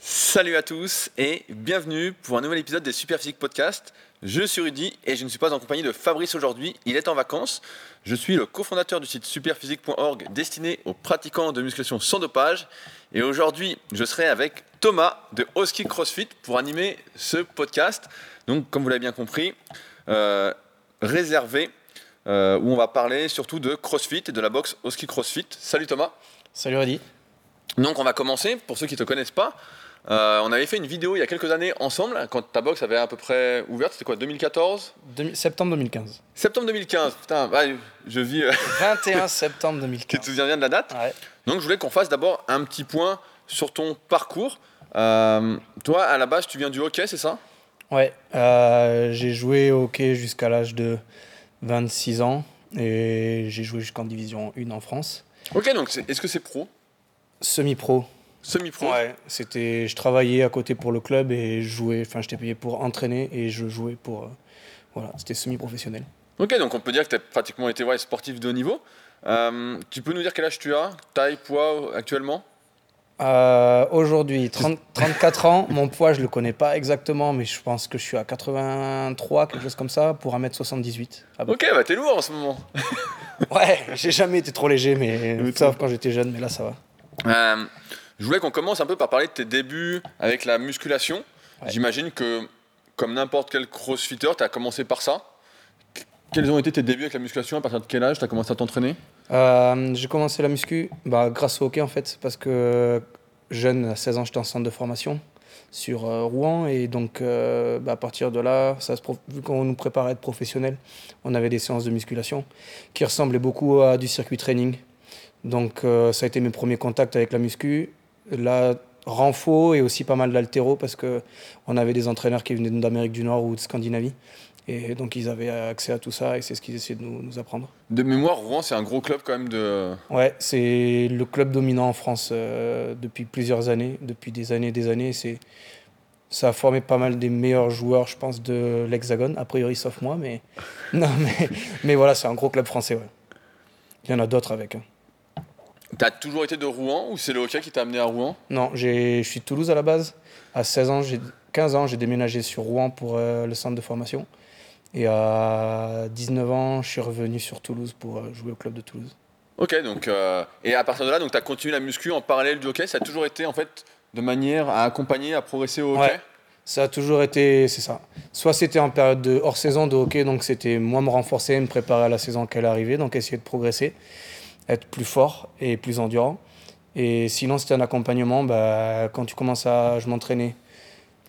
Salut à tous et bienvenue pour un nouvel épisode des Superphysique Podcast. Je suis Rudy et je ne suis pas en compagnie de Fabrice aujourd'hui, il est en vacances. Je suis le cofondateur du site superphysique.org destiné aux pratiquants de musculation sans dopage. Et aujourd'hui, je serai avec Thomas de Oski CrossFit pour animer ce podcast. Donc, comme vous l'avez bien compris, euh, réservé euh, où on va parler surtout de CrossFit et de la boxe Oski CrossFit. Salut Thomas. Salut Rudy. Donc, on va commencer. Pour ceux qui ne te connaissent pas, euh, on avait fait une vidéo il y a quelques années ensemble, quand ta box avait à peu près ouvert, c'était quoi, 2014 Septembre 2015. Septembre 2015, putain, je vis. 21 euh, septembre 2015. Tu te souviens bien de la date Donc je voulais qu'on fasse d'abord un petit point sur ton parcours. Euh, toi, à la base, tu viens du hockey, c'est ça? Ouais, j'ai joué au hockey jusqu'à l'âge de 26 ans et j'ai joué jusqu'en division 1 en France. Ok, donc est-ce que c'est pro? Semi-pro. Semi-pro Ouais, c'était, je travaillais à côté pour le club et je jouais, enfin j'étais payé pour entraîner et je jouais pour. Euh, voilà, c'était semi-professionnel. Ok, donc on peut dire que tu as pratiquement été ouais, sportif de haut niveau. Euh, tu peux nous dire quel âge tu as Taille, poids actuellement? Euh, Aujourd'hui, 34 ans. Mon poids, je le connais pas exactement, mais je pense que je suis à 83, quelque chose comme ça, pour 1m78. Ok, bah t'es lourd en ce moment. ouais, j'ai jamais été trop léger, mais sauf quand j'étais jeune, mais là ça va. Je voulais qu'on commence un peu par parler de tes débuts avec la musculation. J'imagine que, comme n'importe quel crossfitter, tu as commencé par ça. Quels ont été tes débuts avec la musculation? À partir de quel âge tu as commencé à t'entraîner? Euh, J'ai commencé la muscu bah, grâce au hockey en fait, parce que jeune, à 16 ans, j'étais en centre de formation sur euh, Rouen et donc euh, bah, à partir de là, ça se vu qu'on nous préparait à être professionnel, on avait des séances de musculation qui ressemblaient beaucoup à du circuit training. Donc ça a été mes premiers contacts avec la muscu la renfo et aussi pas mal d'altéro parce qu'on avait des entraîneurs qui venaient d'Amérique du Nord ou de Scandinavie. Et donc ils avaient accès à tout ça et c'est ce qu'ils essayaient de nous, apprendre. De mémoire, Rouen, c'est un gros club quand même de... Ouais, c'est le club dominant en France euh, depuis plusieurs années, depuis des années et des années. C'est... Ça a formé pas mal des meilleurs joueurs, je pense, de l'Hexagone, a priori sauf moi, mais, non, mais, mais voilà, c'est un gros club français. Ouais. Il y en a d'autres avec. Hein. T'as toujours été de Rouen ou c'est le hockey qui t'a amené à Rouen? Non, je suis de Toulouse à la base. À 16 ans, 15 ans, j'ai déménagé sur Rouen pour euh, le centre de formation. Et à 19 ans, je suis revenu sur Toulouse pour euh, jouer au club de Toulouse. Ok, donc, euh, et à partir de là, tu as continué la muscu en parallèle du hockey? Ça a toujours été en fait de manière à accompagner, à progresser au hockey? Ouais, Ça a toujours été, c'est ça. Soit c'était en période de hors saison de hockey, donc c'était moi me renforcer, me préparer à la saison qu'elle arrivait, donc essayer de progresser être plus fort et plus endurant. Et sinon, c'était un accompagnement. Bah, quand tu commences à. Je m'entraînais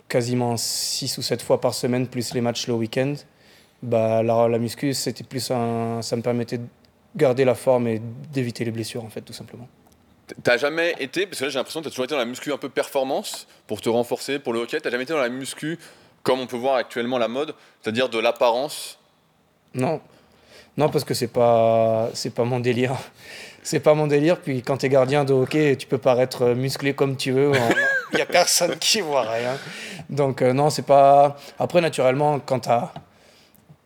quasiment 6 ou 7 fois par semaine, plus les matchs le week-end. Bah, la, la muscu, c'était plus un, ça me permettait de garder la forme et d'éviter les blessures, en fait, tout simplement. T'as jamais été, parce que là j'ai l'impression que t'as toujours été dans la muscu un peu performance pour te renforcer pour le hockey, t'as jamais été dans la muscu comme on peut voir actuellement la mode, c'est-à-dire de l'apparence? Non, non, parce que c'est pas, c'est pas mon délire. C'est pas mon délire. Puis quand tu es gardien de hockey, tu peux paraître musclé comme tu veux. Il n'y a personne qui voit rien. Donc, euh, non, c'est pas. Après, naturellement, quand tu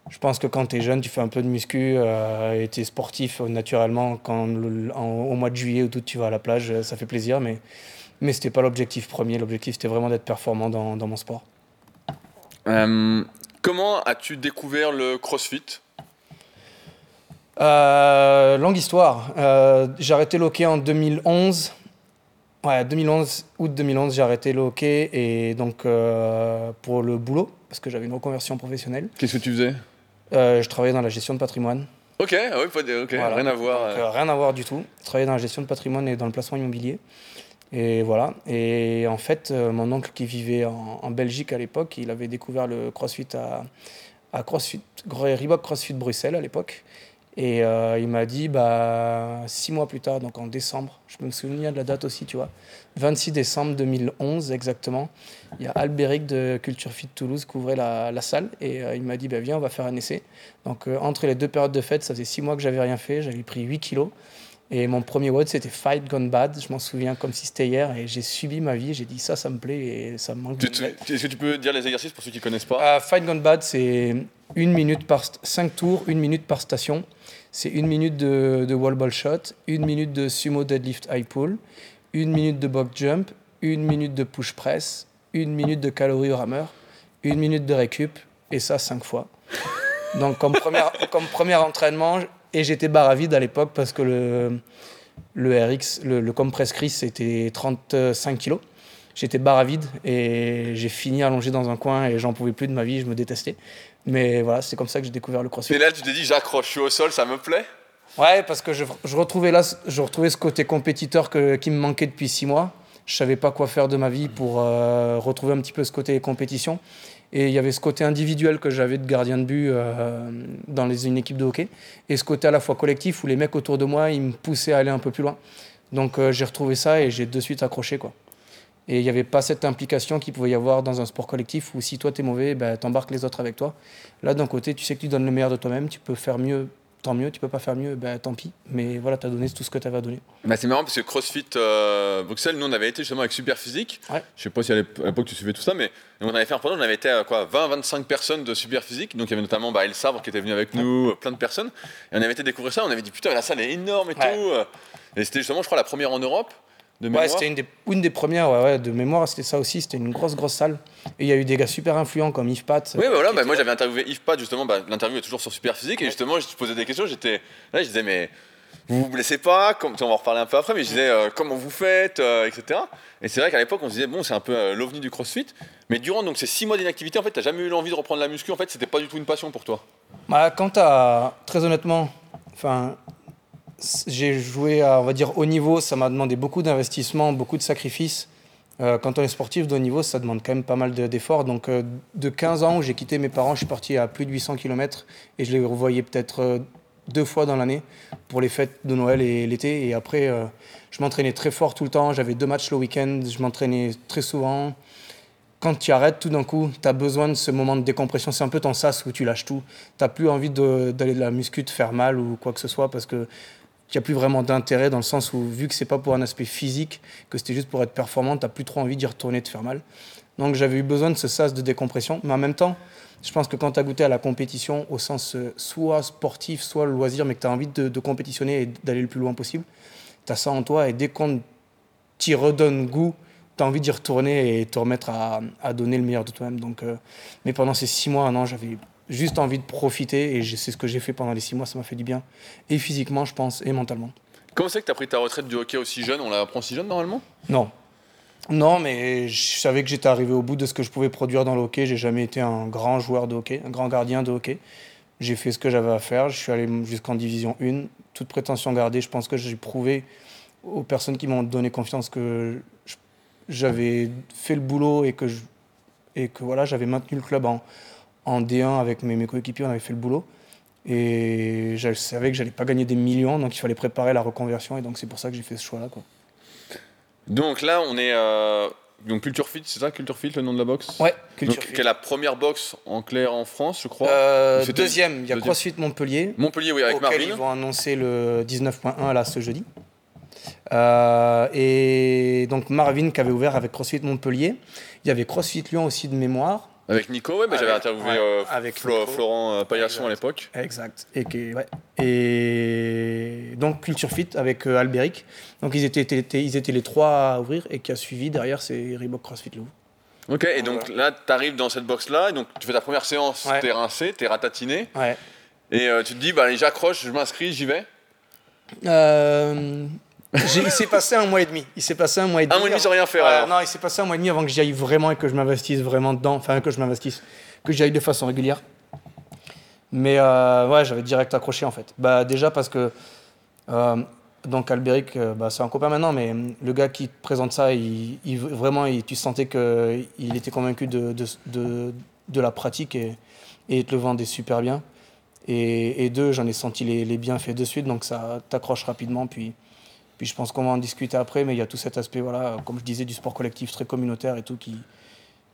Je pense que quand tu es jeune, tu fais un peu de muscu euh, et tu es sportif naturellement. Quand au mois de juillet ou d'août, tu vas à la plage, euh, ça fait plaisir. Mais, mais ce n'était pas l'objectif premier. L'objectif, c'était vraiment d'être performant dans, dans mon sport. comment as-tu découvert le crossfit? Euh, longue histoire. Euh, j'ai arrêté le hockey en 2011. Ouais, 2011, août 2011, j'ai arrêté le hockey et donc euh, pour le boulot, parce que j'avais une reconversion professionnelle. Qu'est-ce que tu faisais? Je travaillais dans la gestion de patrimoine. Ok, ah oui, rien à voir. rien à voir du tout. Je travaillais dans la gestion de patrimoine et dans le placement immobilier. Et voilà. Et en fait, mon oncle qui vivait en, Belgique à l'époque, il avait découvert le CrossFit à, à CrossFit, Reebok CrossFit Bruxelles à l'époque. Et euh, il m'a dit, bah, six mois plus tard, donc en décembre, je me souviens de la date aussi, tu vois, 26 décembre 2011 exactement, il y a Albéric de Culture Fit Toulouse qui ouvrait la, la salle et euh, il m'a dit, bah, viens, on va faire un essai. Donc euh, entre les deux périodes de fête, ça faisait six mois que j'avais rien fait, j'avais pris 8 kilos. Et mon premier WOD, c'était Fight Gone Bad. Je m'en souviens comme si c'était hier. Et j'ai subi ma vie. J'ai dit ça, ça me plaît et ça me manque. Est-ce que tu peux dire les exercices pour ceux qui ne connaissent pas? Fight Gone Bad, c'est une minute par cinq tours, une minute par station. C'est une minute de, wall ball shot, une minute de sumo deadlift high pull, une minute de box jump, une minute de push press, une minute de calories au rameur, une minute de récup, et ça cinq fois. Donc comme, première, comme premier entraînement, et j'étais barre vide à l'époque parce que le, le RX, le, le compress Chris, c'était 35 kilos. J'étais barre vide et j'ai fini allongé dans un coin et j'en pouvais plus de ma vie, je me détestais. Mais voilà, c'est comme ça que j'ai découvert le crossfit. Et là, tu t'es dit, j'accroche, je suis au sol, ça me plaît Ouais, parce que je, je retrouvais là, je retrouvais ce côté compétiteur que, qui me manquait depuis six mois. Je savais pas quoi faire de ma vie pour euh, retrouver un petit peu ce côté compétition. Et il y avait ce côté individuel que j'avais de gardien de but euh, dans les, une équipe de hockey. Et ce côté à la fois collectif où les mecs autour de moi, ils me poussaient à aller un peu plus loin. Donc euh, j'ai retrouvé ça et j'ai de suite accroché. quoi. Et il n'y avait pas cette implication qu'il pouvait y avoir dans un sport collectif où si toi tu es mauvais, ben, t'embarques les autres avec toi. Là, d'un côté, tu sais que tu donnes le meilleur de toi-même, tu peux faire mieux, tant mieux, tu peux pas faire mieux, ben, tant pis. Mais voilà, tu as donné tout ce que tu avais à donner. Bah, c'est marrant parce que CrossFit euh, Bruxelles, nous on avait été justement avec Super Physique. Ouais. Je sais pas si à l'ép- à l'époque tu suivais tout ça, mais on avait fait un projet, on avait été à quoi 20-25 personnes de Super Physique. Donc il y avait notamment bah, El Sabre qui était venu avec nous, plein de personnes. Et on avait été découvrir ça, on avait dit putain, la salle est énorme et Ouais. tout. Et c'était justement, je crois, la première en Europe de Ouais, c'était une des, une des premières ouais, ouais, de mémoire, c'était ça aussi. C'était une grosse, grosse salle. Et il y a eu des gars super influents comme Yves Pat. Oui, bah voilà, bah, moi j'avais interviewé Yves Pat, justement, bah, l'interview est toujours sur Super Physique, et justement, je te posais des questions, j'étais là, je disais, mais vous vous blessez pas, comme, on va en reparler un peu après, mais je disais, euh, comment vous faites, euh, etc. Et c'est vrai qu'à l'époque, on se disait, bon, c'est un peu euh, l'ovni du crossfit, mais durant donc, ces six mois d'inactivité, en fait, t'as jamais eu l'envie de reprendre la muscu, en fait, c'était pas du tout une passion pour toi. Bah, quand t'as, très honnêtement, enfin, j'ai joué à, on va dire, haut niveau, ça m'a demandé beaucoup d'investissement, beaucoup de sacrifices. Euh, quand on est sportif de haut niveau, ça demande quand même pas mal de- d'efforts. Donc, euh, de 15 ans où j'ai quitté mes parents, je suis parti à plus de 800 km et je les revoyais peut-être euh, deux fois dans l'année pour les fêtes de Noël et l'été. Et après, je m'entraînais très fort tout le temps. J'avais deux matchs le week-end. Je m'entraînais très souvent quand tu arrêtes, tout d'un coup, tu as besoin de ce moment de décompression. C'est un peu ton sas où tu lâches tout. Tu plus envie de- d'aller de, la muscu, te faire mal ou quoi que ce soit parce que il n'y a plus vraiment d'intérêt dans le sens où, vu que c'est pas pour un aspect physique, que c'était juste pour être performant, tu plus trop envie d'y retourner, de faire mal. Donc j'avais eu besoin de ce sas de décompression. Mais en même temps, je pense que quand tu as goûté à la compétition au sens euh, soit sportif, soit loisir, mais que tu as envie de, compétitionner et d'aller le plus loin possible, tu as ça en toi. Et dès qu'on t'y redonne goût, tu as envie d'y retourner et te remettre à, à donner le meilleur de toi-même. Donc, euh, mais pendant ces six mois, un an, j'avais juste envie de profiter et c'est ce que j'ai fait pendant les six mois. Ça m'a fait du bien. Et physiquement, je pense, et mentalement. Comment c'est que t'as pris ta retraite du hockey aussi jeune? On la prend si jeune normalement? Non. Non, mais je savais que j'étais arrivé au bout de ce que je pouvais produire dans le hockey. J'ai jamais été un grand joueur de hockey, un grand gardien de hockey. J'ai fait ce que j'avais à faire. Je suis allé jusqu'en division 1. Toute prétention gardée, je pense que j'ai prouvé aux personnes qui m'ont donné confiance que j'avais fait le boulot et que, je- et que voilà, j'avais maintenu le club en, en D1 avec mes, mes coéquipiers. On avait fait le boulot. Et je savais que j'allais pas gagner des millions, donc il fallait préparer la reconversion. Et donc c'est pour ça que j'ai fait ce choix-là. quoi. Donc là, on est. euh, donc Culture Fit, c'est ça Culture Fit, le nom de la boxe? Ouais, Donc, culture qui est la première boxe en clair en France, je crois. Euh, deuxième, il y a deuxième. CrossFit Montpellier, Montpellier, oui, avec Marvin. ils vont annoncer le 19.1 là ce jeudi. Euh, et donc Marvin qui avait ouvert avec CrossFit Montpellier. Il y avait CrossFit Lyon aussi de mémoire. Avec Nico, ouais, mais j'avais interviewé ouais, euh, avec Flo- Nico. Florent euh, Paillasson à l'époque. Exact. Et, qui- ouais. et donc Culture Fit avec euh, Albéric. Donc ils étaient, étaient- ils étaient les trois à ouvrir et qui a suivi derrière c'est Reebok CrossFit Louvre. Ok, et donc là, tu arrives dans cette box-là, et donc tu fais ta première séance, Ouais. t'es rincé, t'es ratatiné, Ouais. et euh, tu te dis, bah j'accroche, je m'inscris, j'y vais. Il s'est passé un mois et demi. Il s'est passé un mois et demi. Un mois et demi sans rien faire. Non, il s'est passé un mois et demi avant que j'y aille vraiment et que je m'investisse vraiment dedans. Enfin, que je m'investisse. Que j'y aille de façon régulière. Mais euh, ouais, j'avais direct accroché en fait. Bah, déjà parce que. euh, donc Albéric, euh, bah, c'est un copain maintenant, mais le gars qui te présente ça, il, il- vraiment, il- tu sentais qu'il était convaincu de, de, de, de la pratique et, et il te le vendait super bien. Et, et deux, j'en ai senti les, les bienfaits de suite, donc ça t'accroche rapidement. Puis, puis je pense qu'on va en discuter après, mais il y a tout cet aspect, voilà, comme je disais, du sport collectif très communautaire et tout qui,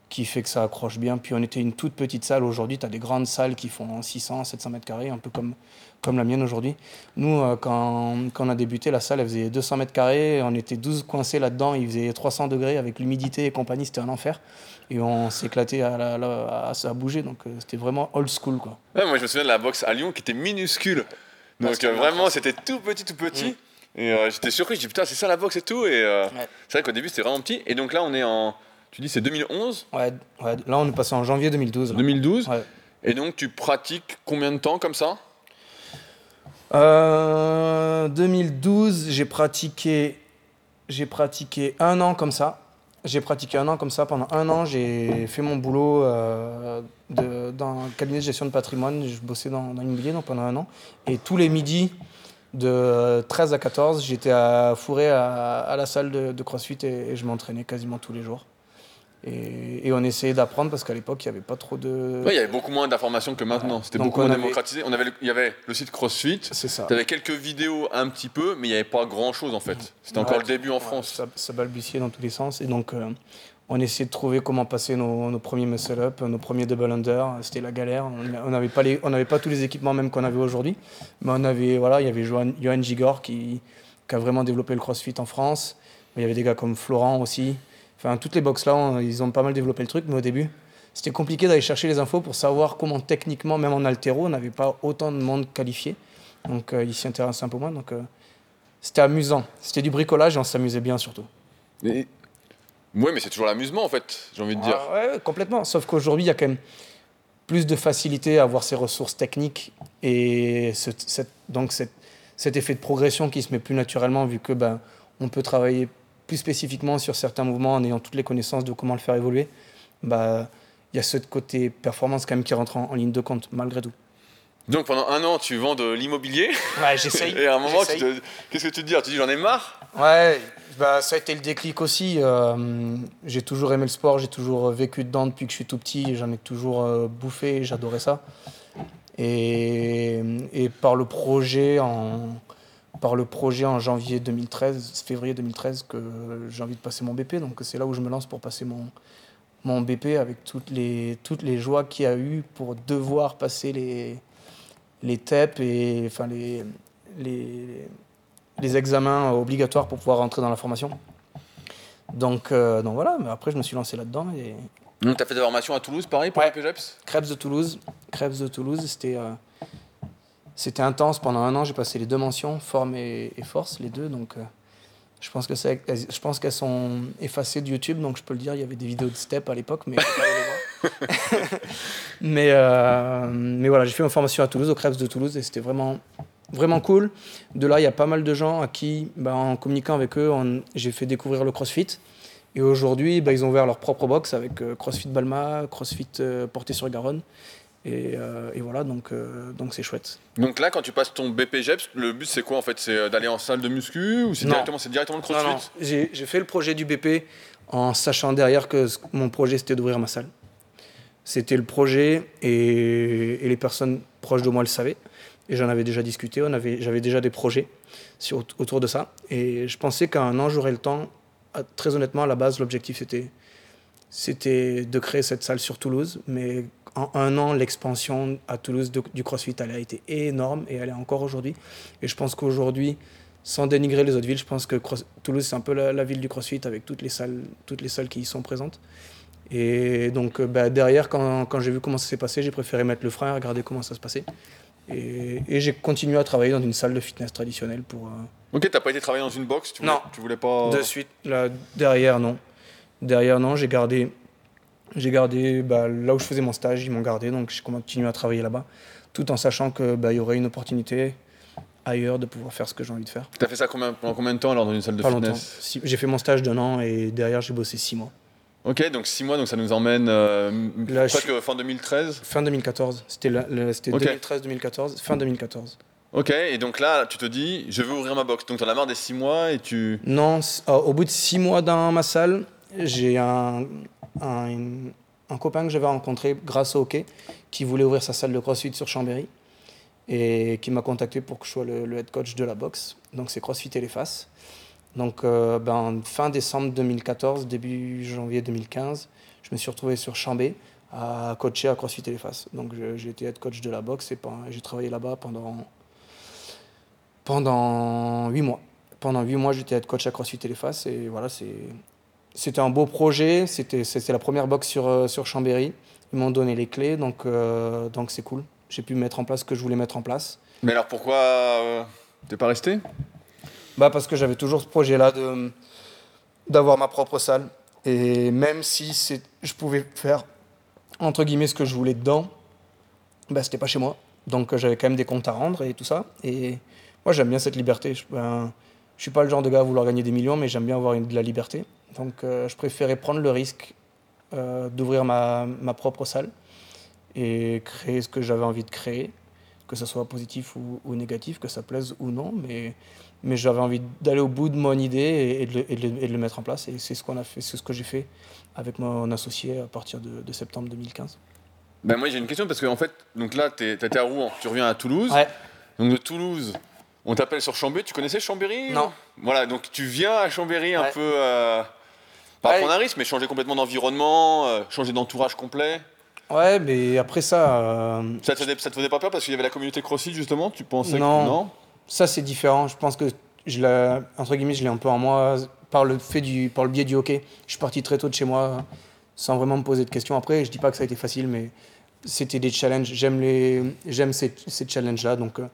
qui fait que ça accroche bien. Puis on était une toute petite salle. Aujourd'hui, tu as des grandes salles qui font 600, 700 mètres carrés, un peu comme, comme la mienne aujourd'hui. Nous, euh, quand, quand on a débuté, la salle, elle faisait 200 mètres carrés. On était 12 coincés là-dedans. Il faisait 300 degrés avec l'humidité et compagnie. C'était un enfer. Et on s'éclatait à, la- à, à bouger. Donc euh, c'était vraiment old school. Quoi. Ouais, moi je me souviens de la boxe à Lyon qui était minuscule. Donc euh, vraiment vraiment, c'était tout petit, tout petit. Mm. Et euh, j'étais surpris, je dis putain, c'est ça la boxe et tout. Et euh, Ouais. c'est vrai qu'au début, c'était vraiment petit. Et donc là, on est en. Tu dis c'est 2011, Ouais, ouais, là, on est passé en janvier 2012. là. 2012. Ouais. Et donc, tu pratiques combien de temps comme ça? Euh, 2012, j'ai pratiqué, j'ai pratiqué un an comme ça. J'ai pratiqué un an comme ça. Pendant un an, j'ai fait mon boulot euh, de- dans un cabinet de gestion de patrimoine. Je bossais dans, dans l'immobilier pendant un an. Et tous les midis, de 13 à 14, j'étais à fourré à, à la salle de, de CrossFit et, et je m'entraînais quasiment tous les jours. Et, et on essayait d'apprendre parce qu'à l'époque, il n'y avait pas trop de... Ouais, il y avait beaucoup moins d'informations que maintenant. C'était beaucoup moins avait- démocratisé. On avait, le- il y avait le site CrossFit. C'est ça. Tu avais quelques vidéos un petit peu, mais il n'y avait pas grand chose en fait. C'était encore le début en Ouais, France. Ça, ça balbutiait dans tous les sens. Et donc, euh, on essayait de trouver comment passer nos, premiers muscle-up, nos premiers double under. C'était la galère. On- n'avait pas, pas tous les équipements même qu'on avait aujourd'hui. Mais on avait, voilà, il y avait Johan, Johan Gigor qui, a vraiment développé le crossfit en France. Mais il y avait des gars comme Florent aussi. Enfin, toutes les box là, ils ont pas mal développé le truc. Mais au début, c'était compliqué d'aller chercher les infos pour savoir comment techniquement, même en altéro, on n'avait pas autant de monde qualifié. Donc, euh, ils s'y intéressaient un peu moins. Donc, euh, c'était amusant. C'était du bricolage et on s'amusait bien surtout. Ouais, mais c'est toujours l'amusement en fait, j'ai envie de dire. Ah ouais, complètement. Sauf qu'aujourd'hui, il y a quand même plus de facilité à avoir ces ressources techniques et donc cet effet de progression qui se met plus naturellement vu que ben, on peut travailler plus spécifiquement sur certains mouvements en ayant toutes les connaissances de comment le faire évoluer. Bah, il y a ce côté performance quand même qui rentre en, en ligne de compte malgré tout. Donc pendant un an, tu vends de l'immobilier. Ouais, j'essaye. Et à un moment, te- qu'est-ce que tu te dis? Tu dis j'en ai marre Ouais, bah, ça a été le déclic aussi. Euh, j'ai toujours aimé le sport, j'ai toujours vécu dedans depuis que je suis tout petit, j'en ai toujours euh, bouffé, j'adorais ça. Et, et par, le projet en, par le projet en janvier 2013, février 2013, que j'ai envie de passer mon BP. Donc c'est là où je me lance pour passer mon, mon BP avec toutes les, toutes les joies qu'il y a eu pour devoir passer les, les TEP et enfin les, les, les examens obligatoires pour pouvoir rentrer dans la formation. Donc, euh, donc voilà, mais après je me suis lancé là-dedans et Donc tu as fait des formations à Toulouse, pareil, pour Ouais. les PGEPS Krebs de Toulouse, Krebs de Toulouse, c'était euh, c'était intense pendant un an. J'ai passé les deux mentions, forme et, et force, les deux. Donc euh, je pense que c'est- je pense qu'elles sont effacées de YouTube, donc je peux le dire. Il y avait des vidéos de step à l'époque, mais mais euh, mais voilà, j'ai fait ma formation à Toulouse, au Krebs de Toulouse, et c'était vraiment vraiment cool. De là, il y a pas mal de gens à qui, bah, en communiquant avec eux, j'ai fait découvrir le CrossFit. Et aujourd'hui, bah, ils ont ouvert leur propre box avec euh, CrossFit Balma, CrossFit euh, Porté-sur-Garonne. Et, euh, et voilà, donc euh, donc c'est chouette. Donc là, quand tu passes ton BPGEPS, le but c'est quoi en fait? C'est d'aller en salle de muscu ou c'est directement, directement le Non, crossfit? Non, j'ai fait le projet du BP en sachant derrière que mon projet c'était d'ouvrir ma salle. C'était le projet et, les personnes proches de moi le savaient. Et j'en avais déjà discuté, j'avais déjà des projets autour de ça. Et je pensais qu'à un an, j'aurais le temps. À- Très honnêtement, à la base, l'objectif c'était, de créer cette salle sur Toulouse. Mais en un an, l'expansion à Toulouse du CrossFit, elle a été énorme et elle est encore aujourd'hui. Et je pense qu'aujourd'hui, sans dénigrer les autres villes, je pense que Toulouse, c'est un peu la, la ville du CrossFit avec toutes les salles, toutes les salles qui y sont présentes. Et donc, euh, bah, derrière, quand, quand j'ai vu comment ça s'est passé, j'ai préféré mettre le frein et regarder comment ça se passait. Et, et j'ai continué à travailler dans une salle de fitness traditionnelle pour. euh, Ok, t'as pas été travailler dans une box tu voulais, Non. Tu voulais pas. De suite, là, derrière, non. Derrière, non, j'ai gardé. J'ai gardé bah, là où je faisais mon stage, ils m'ont gardé, donc j'ai continué à travailler là-bas, tout en sachant qu'il bah, y aurait une opportunité ailleurs de pouvoir faire ce que j'ai envie de faire. T'as fait ça combien, pendant combien de temps alors dans une salle de Pas fitness? Si- J'ai fait mon stage d'un an et derrière, j'ai bossé six mois. Ok, donc 6 mois, donc ça nous emmène euh, Là, je presque fin 2013. Fin 2014. C'était la- le- c'était Ok. 2013-2014, fin 2014. Ok, et donc là, tu te dis, je veux ouvrir ma box. Donc t'en as marre des 6 mois et tu. Non, c- euh, au bout de six mois dans ma salle, j'ai un, un, un copain que j'avais rencontré grâce au hockey qui voulait ouvrir sa salle de CrossFit sur Chambéry et qui m'a contacté pour que je sois le, le head coach de la boxe. Donc c'est CrossFit et les faces. Donc euh, ben, fin décembre 2014, début janvier 2015, je me suis retrouvé sur Chambé à coacher à CrossFit faces. Donc j'ai été head coach de la boxe et j'ai travaillé là-bas pendant pendant huit mois. Pendant huit mois, j'étais head coach à CrossFit faces et voilà, c'était un beau projet. C'était la première boxe sur euh, sur Chambéry. Ils m'ont donné les clés, donc euh, c'est cool. J'ai pu mettre en place ce que je voulais mettre en place. Mais alors pourquoi euh, t'es pas resté? Bah parce que j'avais toujours ce projet-là de d'avoir ma propre salle. Et même si c'est, je pouvais faire entre guillemets ce que je voulais dedans, bah c'était pas chez moi. Donc j'avais quand même des comptes à rendre et tout ça. Et moi j'aime bien cette liberté. Je, ben, je suis pas le genre de gars à vouloir gagner des millions, mais j'aime bien avoir de la liberté. Donc euh, je préférais prendre le risque euh, d'ouvrir ma, ma propre salle et créer ce que j'avais envie de créer, que ce soit positif ou, ou négatif, que ça plaise ou non. Mais mais j'avais envie d'aller au bout de mon idée et, de, le, et, de le, et, de, le, mettre en place. Et c'est ce qu'on a fait, c'est ce que j'ai fait avec mon associé à partir de, de septembre 2015. Ben moi j'ai une question parce que en fait, donc là tu étais à Rouen, tu reviens à Toulouse. Ouais. Donc de Toulouse, on t'appelle sur Chambéry. Tu connaissais Chambéry Non. Voilà, donc tu viens à Chambéry un ouais. peu, euh, pas Ouais. prendre un risque, mais changer complètement d'environnement, euh, changer d'entourage complet. Ouais, mais après ça, euh, Ça te, faisait, ça te faisait pas peur parce qu'il y avait la communauté CrossFit justement? Tu pensais Non. que non? Ça c'est différent. Je pense que je l'ai, entre guillemets, je l'ai un peu en moi par le fait du, par le biais du hockey. Je suis parti très tôt de chez moi sans vraiment me poser de questions. Après, je dis pas que ça a été facile, mais c'était des challenges. J'aime les, j'aime ces, challenges-là. Donc, euh,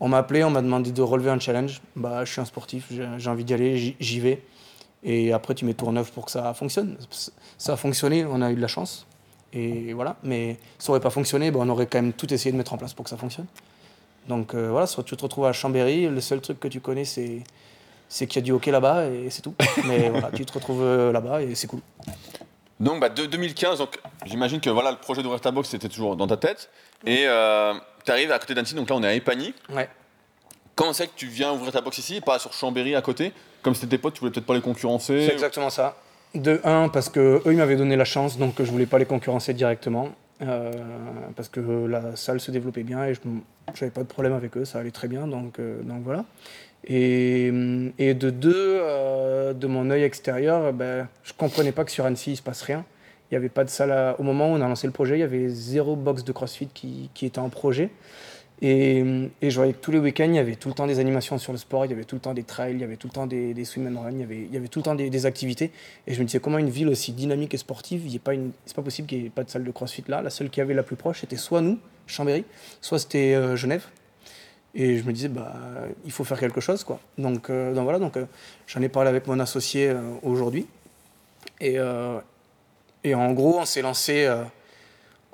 on m'a appelé, on m'a demandé de relever un challenge. Bah, je suis un sportif, j'ai envie d'y aller, j'y- j'y vais. Et après, tu mets tout en œuvre pour que ça fonctionne. Ça a fonctionné, on a eu de la chance. Et voilà. Mais ça aurait pas fonctionné, bah, on aurait quand même tout essayé de mettre en place pour que ça fonctionne. Donc euh, voilà, soit tu te retrouves à Chambéry, le seul truc que tu connais, c'est c'est qu'il y a du hockey là-bas et c'est tout. Mais voilà, tu te retrouves euh, là-bas et c'est cool. Donc bah, de 2015, donc j'imagine que voilà le projet d'ouvrir ta box c'était toujours dans ta tête. Et euh, tu arrives à côté d'Annecy, donc là on est à Épagny. Ouais. Comment c'est que tu viens ouvrir ta box ici, et pas sur Chambéry à côté Comme c'était tes potes, tu voulais peut-être pas les concurrencer. C'est exactement ça. De un, parce que eux, ils m'avaient donné la chance, donc je voulais pas les concurrencer directement. Euh, parce que la salle se développait bien et je n'avais pas de problème avec eux, ça allait très bien, donc, euh, donc voilà. Et, de deux, euh, de mon œil extérieur, ben, je comprenais pas que sur Annecy, il se passe rien. Il n'y avait pas de salle. Au moment où on a lancé le projet, il y avait zéro box de CrossFit qui était en projet. Et, je voyais que tous les week-ends, il y avait tout le temps des animations sur le sport, il y avait tout le temps des trails, il y avait tout le temps des, des swim and run, il y avait, y tout le temps des, activités. Et je me disais, comment une ville aussi dynamique et sportive, il y pas c'est pas possible qu'il n'y ait pas de salle de CrossFit là. La seule qui avait la plus proche, c'était soit nous, Chambéry, soit c'était euh, Genève. Et je me disais, bah, il faut faire quelque chose, quoi. Donc, euh, donc voilà, donc euh, j'en ai parlé avec mon associé aujourd'hui. Et, et en gros, on s'est lancé,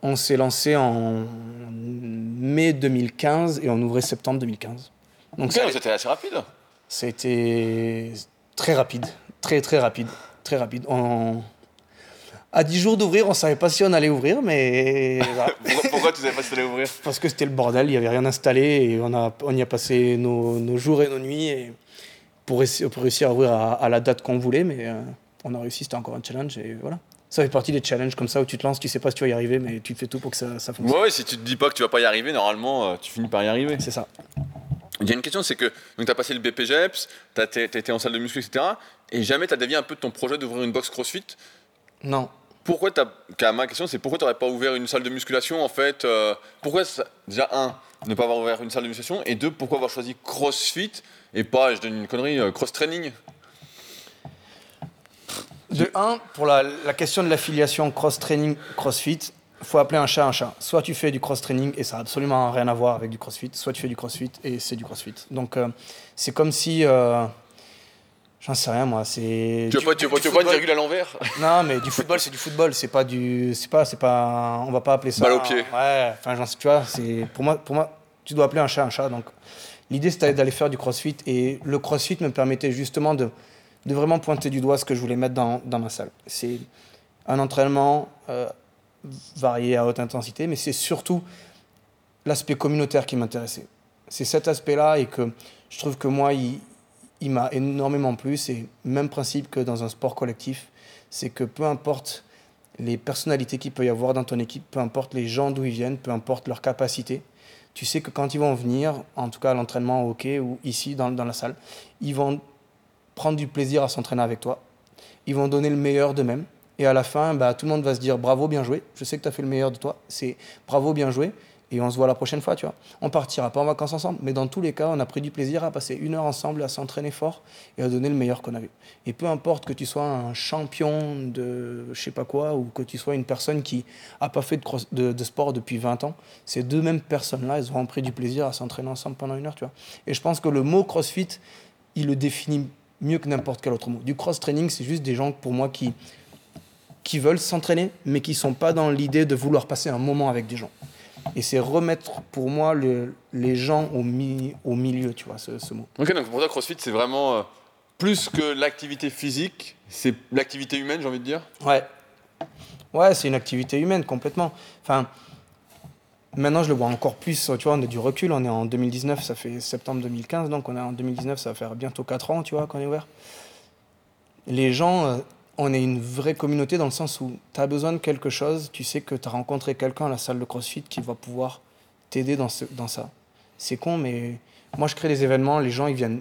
on s'est lancé en mai 2015 et on ouvrait septembre 2015. Donc ça, c'était assez rapide. été très rapide, très très rapide, très rapide. On- À 10 jours d'ouvrir, on savait pas si on allait ouvrir, mais pourquoi, pourquoi tu savais pas si ouvrir? Parce que c'était le bordel, il n'y avait rien installé et on, a, on y a passé nos, nos jours et nos nuits et pour, réussir, pour réussir à ouvrir à, à la date qu'on voulait, mais euh, on a réussi, c'était encore un challenge et voilà. Ça fait partie des challenges comme ça où tu te lances, tu sais pas si tu vas y arriver, mais tu fais tout pour que ça, ça fonctionne. Ouais, ouais, si tu te dis pas que tu vas pas y arriver, normalement euh, tu finis par y arriver. C'est ça. Il y a une question, c'est que tu as passé le BPGEPS, tu as, été en salle de muscu, etc. Et jamais tu as dévié un peu de ton projet d'ouvrir une box CrossFit? Non, Pourquoi tu as. Ma question, c'est pourquoi tu n'aurais pas ouvert une salle de musculation en fait euh, Pourquoi, ça- déjà, un, ne pas avoir ouvert une salle de musculation Et deux, pourquoi avoir choisi CrossFit et pas, je donne une connerie, euh, cross-training De un, pour la, la question de l'affiliation cross-training, crossfit, faut appeler un chat un chat. Soit tu fais du cross-training et ça n'a absolument rien à voir avec du crossfit, soit tu fais du crossfit et c'est du crossfit. Donc euh, c'est comme si. euh, J'en sais rien moi, c'est. Tu veux pas, tu du tu pas une football. virgule à l'envers Non, mais du football, c'est du football, c'est pas du. C'est pas, c'est pas. On va pas appeler ça. Balle au pied. Ouais, enfin, j'en sais- tu vois, c'est. Pour moi, pour moi, tu dois appeler un chat un chat. Donc, l'idée, c'était d'aller faire du crossfit et le crossfit me permettait justement de, de vraiment pointer du doigt ce que je voulais mettre dans, dans ma salle. C'est un entraînement euh, varié à haute intensité, mais c'est surtout l'aspect communautaire qui m'intéressait. C'est cet aspect-là et que je trouve que moi, il, il m'a énormément plu. C'est même principe que dans un sport collectif. C'est que peu importe les personnalités qu'il peut y avoir dans ton équipe, peu importe les gens d'où ils viennent, peu importe leurs capacités, tu sais que quand ils vont venir, en tout cas à l'entraînement au hockey ou ici dans, dans la salle, ils vont prendre du plaisir à s'entraîner avec toi. Ils vont donner le meilleur d'eux-mêmes. Et à la fin, bah, tout le monde va se dire bravo, bien joué. Je sais que tu as fait le meilleur de toi. C'est bravo, bien joué. Et on se voit la prochaine fois, tu vois. On partira pas en vacances ensemble, mais dans tous les cas, on a pris du plaisir à passer une heure ensemble, à s'entraîner fort et à donner le meilleur qu'on avait. Et peu importe que tu sois un champion de je sais pas quoi ou que tu sois une personne qui a pas fait de sport depuis 20 ans, ces deux mêmes personnes-là, elles auront pris du plaisir à s'entraîner ensemble pendant une heure, tu vois. Et je pense que le mot CrossFit il le définit mieux que n'importe quel autre mot. Du cross-training, c'est juste des gens, pour moi, qui, qui veulent s'entraîner, mais qui ne sont pas dans l'idée de vouloir passer un moment avec des gens. Et c'est remettre, pour moi, le, les gens au, mi, au milieu, tu vois, ce, ce mot. Ok, donc pour toi, CrossFit, c'est vraiment euh, plus que l'activité physique, c'est l'activité humaine, j'ai envie de dire? Ouais. Ouais, c'est une activité humaine, complètement. Enfin, maintenant, je le vois encore plus, tu vois, on a du recul, on est en 2019, ça fait septembre 2015, donc on est en 2019, ça va faire bientôt 4 ans, tu vois, qu'on est ouvert. Les gens, euh, on est une vraie communauté dans le sens où tu as besoin de quelque chose, tu sais que tu as rencontré quelqu'un à la salle de CrossFit qui va pouvoir t'aider dans, dans ça. C'est con, mais moi, je crée des événements, les gens, ils viennent,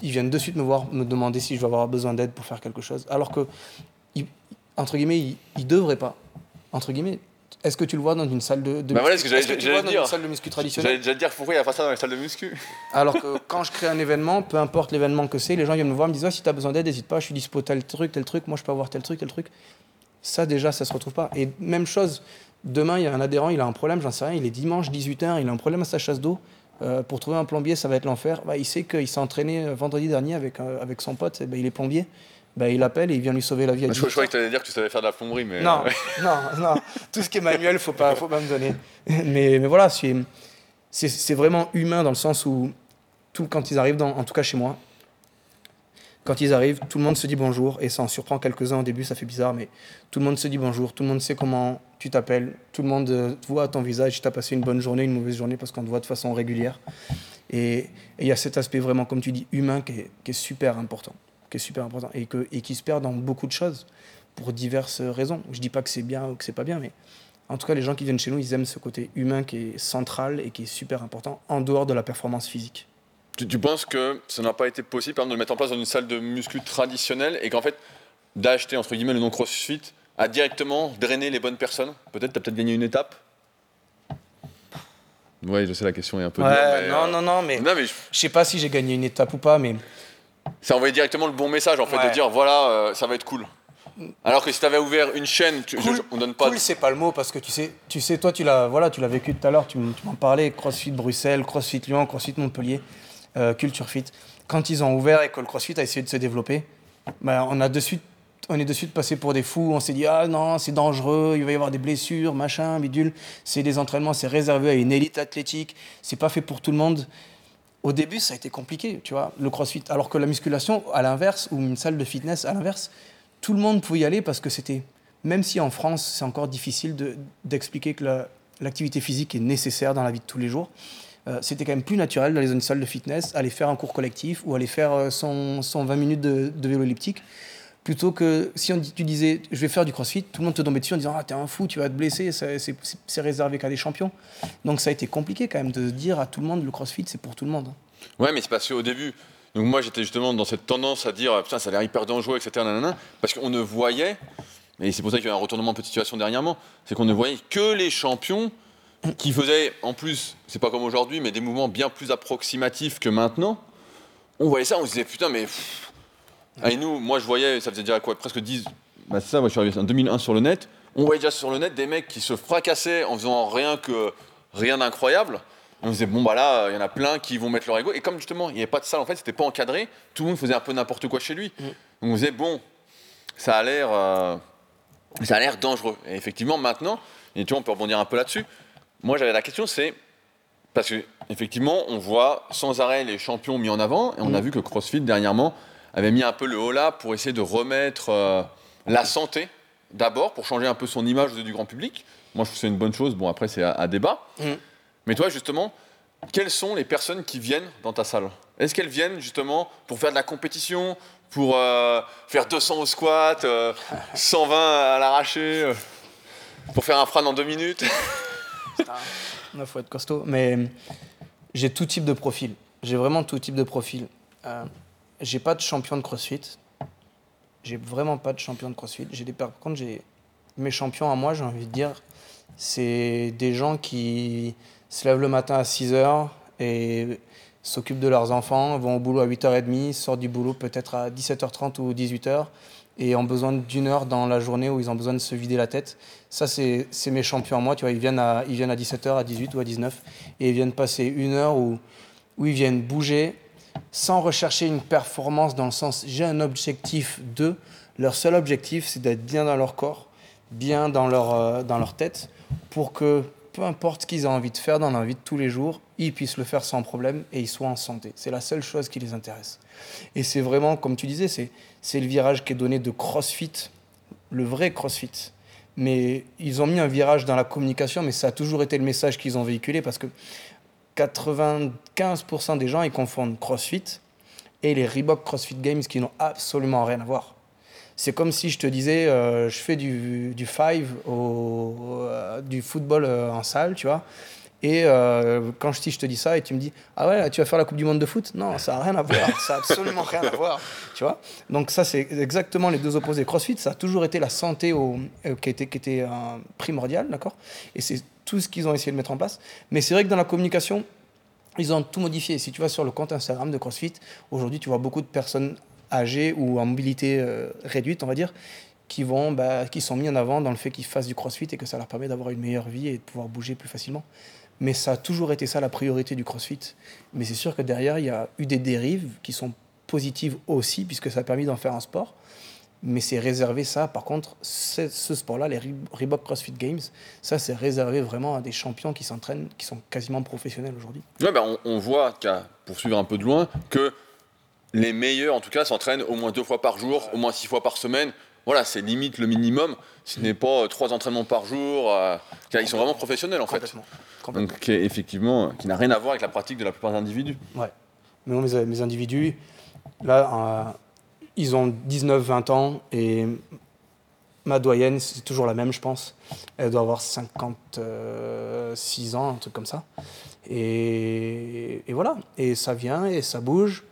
ils viennent de suite me voir, me demander si je vais avoir besoin d'aide pour faire quelque chose. Alors que, ils- entre guillemets, ils ne devraient pas. Entre guillemets, est-ce que tu le vois dans une salle de, de Bah voilà muscu- ce que j'allais- est-ce tu j'allais le vois dans dire. une salle de muscu traditionnelle J'allais déjà te dire pourquoi il n'y a pas ça dans les salles de muscu? alors que quand je crée un événement, peu importe l'événement que c'est, les gens viennent me voir, me disent Ah, si tu as besoin d'aide, n'hésite pas, je suis dispo tel truc, tel truc, moi je peux avoir tel truc, tel truc. Ça déjà, ça se retrouve pas. Et même chose, demain, il y a un adhérent, il a un problème, j'en sais rien, il est dimanche 18h, il a un problème à sa chasse d'eau. Euh, pour trouver un plombier, ça va être l'enfer. Bah, il sait qu'il s'est entraîné euh, vendredi dernier avec, euh, avec son pote, et ben, il est plombier. Bah, il appelle et il vient lui sauver la vie. à Je, je 18 croyais que tu allais dire que tu savais faire de la plomberie, mais. non, euh, non, non. Tout ce qui est manuel, faut pas, faut pas me donner. Mais, mais voilà, c'est, vraiment humain dans le sens où tout, quand ils arrivent, dans, en tout cas chez moi, quand ils arrivent, tout le monde se dit bonjour et ça en surprend quelques-uns au début, ça fait bizarre, mais tout le monde se dit bonjour, tout le monde sait comment tu t'appelles, tout le monde euh, voit à ton visage si tu as passé une bonne journée, une mauvaise journée parce qu'on te voit de façon régulière. Et et il y a cet aspect vraiment, comme tu dis, humain qui est, qui est super important, qui est super important et, que, et qui se perd dans beaucoup de choses pour diverses raisons. Je dis pas que c'est bien ou que c'est pas bien, mais en tout cas, les gens qui viennent chez nous, ils aiment ce côté humain qui est central et qui est super important en dehors de la performance physique. Tu, tu penses que ça n'a pas été possible, par exemple, de le mettre en place dans une salle de muscu traditionnelle et qu'en fait, d'acheter, entre guillemets, le nom CrossFit a directement drainé les bonnes personnes? Peut-être, tu as peut-être gagné une étape? Oui, je sais, la question est un peu dure, mais, non, euh, non, non, mais Non, mais je- je sais pas si j'ai gagné une étape ou pas, mais ça envoyait directement le bon message, en fait, Ouais. de dire, voilà, euh, ça va être cool. Alors que si tu avais ouvert une chaîne, tu- je- Cool. je- on donne pas... cool, c'est pas le mot parce que tu sais, tu sais, toi, tu l'as, voilà, tu l'as vécu tout à l'heure. Tu, m'en parlais. CrossFit Bruxelles, CrossFit Lyon, CrossFit Montpellier, euh, Culture Fit. Quand ils ont ouvert et que le CrossFit a essayé de se développer, ben, on a de suite, on est de suite passé pour des fous. On s'est dit ah non, c'est dangereux, il va y avoir des blessures, machin, bidule. C'est des entraînements, c'est réservé à une élite athlétique. C'est pas fait pour tout le monde. Au début, ça a été compliqué, tu vois, le crossfit. Alors que la musculation, à l'inverse, ou une salle de fitness, à l'inverse, tout le monde pouvait y aller parce que c'était, même si en France, c'est encore difficile de- d'expliquer que la- l'activité physique est nécessaire dans la vie de tous les jours, euh, c'était quand même plus naturel d'aller dans une salle de fitness, aller faire un cours collectif ou aller faire euh, son, son 20 minutes de vélo elliptique. Plutôt que si tu disais je vais faire du crossfit, tout le monde te tombait dessus en disant ah t'es un fou, tu vas te blesser, c'est- réservé qu'à des champions. Donc ça a été compliqué quand même de dire à tout le monde le crossfit c'est pour tout le monde. Ouais, mais c'est parce qu'au début, donc moi j'étais justement dans cette tendance à dire putain ça a l'air hyper dangereux, etc. nanana, parce qu'on ne voyait, et c'est pour ça qu'il y a un retournement de situation dernièrement, c'est qu'on ne voyait que les champions qui faisaient en plus, c'est pas comme aujourd'hui, mais des mouvements bien plus approximatifs que maintenant. On voyait ça, on se disait putain, mais. Ah, Et nous, moi je voyais, ça faisait déjà quoi, presque 10. Bah c'est ça, moi je suis arrivé en 2001 sur le net. On voyait déjà sur le net des mecs qui se fracassaient en faisant rien que rien d'incroyable. On se disait, bon, bah là, il y en a plein qui vont mettre leur ego. Et comme justement, il n'y avait pas de salle, en fait, c'était pas encadré, tout le monde faisait un peu n'importe quoi chez lui. Donc on se disait, bon, ça a l'air euh, ça a l'air dangereux. Et effectivement, maintenant, et tu vois, on peut rebondir un peu là-dessus. Moi, j'avais la question, c'est parce que effectivement, on voit sans arrêt les champions mis en avant, et on a vu que CrossFit dernièrement avait mis un peu le haut là pour essayer de remettre euh, la santé d'abord, pour changer un peu son image du grand public. Moi, je trouve que c'est une bonne chose. Bon, après, c'est à, à débat. Mm. Mais toi, justement, quelles sont les personnes qui viennent dans ta salle? Est-ce qu'elles viennent justement pour faire de la compétition, pour euh, faire 200 au squat, euh, 120 à l'arraché, euh, pour faire un frane en deux minutes? Il faut être costaud. Mais j'ai tout type de profil. J'ai vraiment tout type de profil. J'ai pas de champion de crossfit. J'ai vraiment pas de champion de crossfit. J'ai des, par contre, j'ai mes champions à moi, j'ai envie de dire, c'est des gens qui se lèvent le matin à 6 h et s'occupent de leurs enfants, vont au boulot à 8h30, sortent du boulot peut-être à 17h30 ou 18h et ont besoin d'une heure dans la journée où ils ont besoin de se vider la tête. Ça, c'est c'est mes champions à moi. Tu vois, ils viennent à, ils viennent à 17h, à 18 ou à 19 et ils viennent passer une heure où, où ils viennent bouger, sans rechercher une performance dans le sens j'ai un objectif de. Leur seul objectif, c'est d'être bien dans leur corps, bien dans leur, euh, dans leur tête, pour que peu importe ce qu'ils ont envie de faire dans leur vie de tous les jours, ils puissent le faire sans problème et ils soient en santé. C'est la seule chose qui les intéresse. Et c'est vraiment, comme tu disais, c'est, le virage qui est donné de CrossFit, le vrai CrossFit. Mais ils ont mis un virage dans la communication, mais ça a toujours été le message qu'ils ont véhiculé parce que 95% des gens, ils confondent CrossFit et les Reebok CrossFit Games qui n'ont absolument rien à voir. C'est comme si je te disais, euh, je fais du, du five, au, euh, du football euh, en salle, tu vois. Et quand je, je te dis ça et tu me dis, ah ouais, tu vas faire la Coupe du Monde de foot? Non, ça n'a rien à voir, ça n'a absolument rien à voir, tu vois? Donc ça, c'est exactement les deux opposés. CrossFit, ça a toujours été la santé au, qui était, était primordiale, d'accord? Et c'est tout ce qu'ils ont essayé de mettre en place. Mais c'est vrai que dans la communication, ils ont tout modifié. Si tu vas sur le compte Instagram de CrossFit, aujourd'hui, tu vois beaucoup de personnes âgés ou en mobilité euh, réduite, on va dire, qui, vont, bah, qui sont mis en avant dans le fait qu'ils fassent du crossfit et que ça leur permet d'avoir une meilleure vie et de pouvoir bouger plus facilement. Mais ça a toujours été ça la priorité du crossfit. Mais c'est sûr que derrière, il y a eu des dérives qui sont positives aussi, puisque ça a permis d'en faire un sport. Mais c'est réservé ça, par contre, ce sport-là, les Reebok CrossFit Games, ça c'est réservé vraiment à des champions qui s'entraînent, qui sont quasiment professionnels aujourd'hui. Ouais, ben on, on, voit, pour suivre un peu de loin, que les meilleurs, en tout cas, s'entraînent au moins deux fois par jour, au moins six fois par semaine. Voilà, c'est limite le minimum. Ce n'est pas euh, trois entraînements par jour. Euh, ils sont vraiment professionnels, en fait. Complètement. Donc, effectivement, qui n'a rien à voir avec la pratique de la plupart des individus. Ouais. Mais mes, mes individus, là, euh, ils ont 19-20 ans et ma doyenne, c'est toujours la même, je pense. Elle doit avoir 56 ans, un truc comme ça. et, voilà. Et ça vient et ça bouge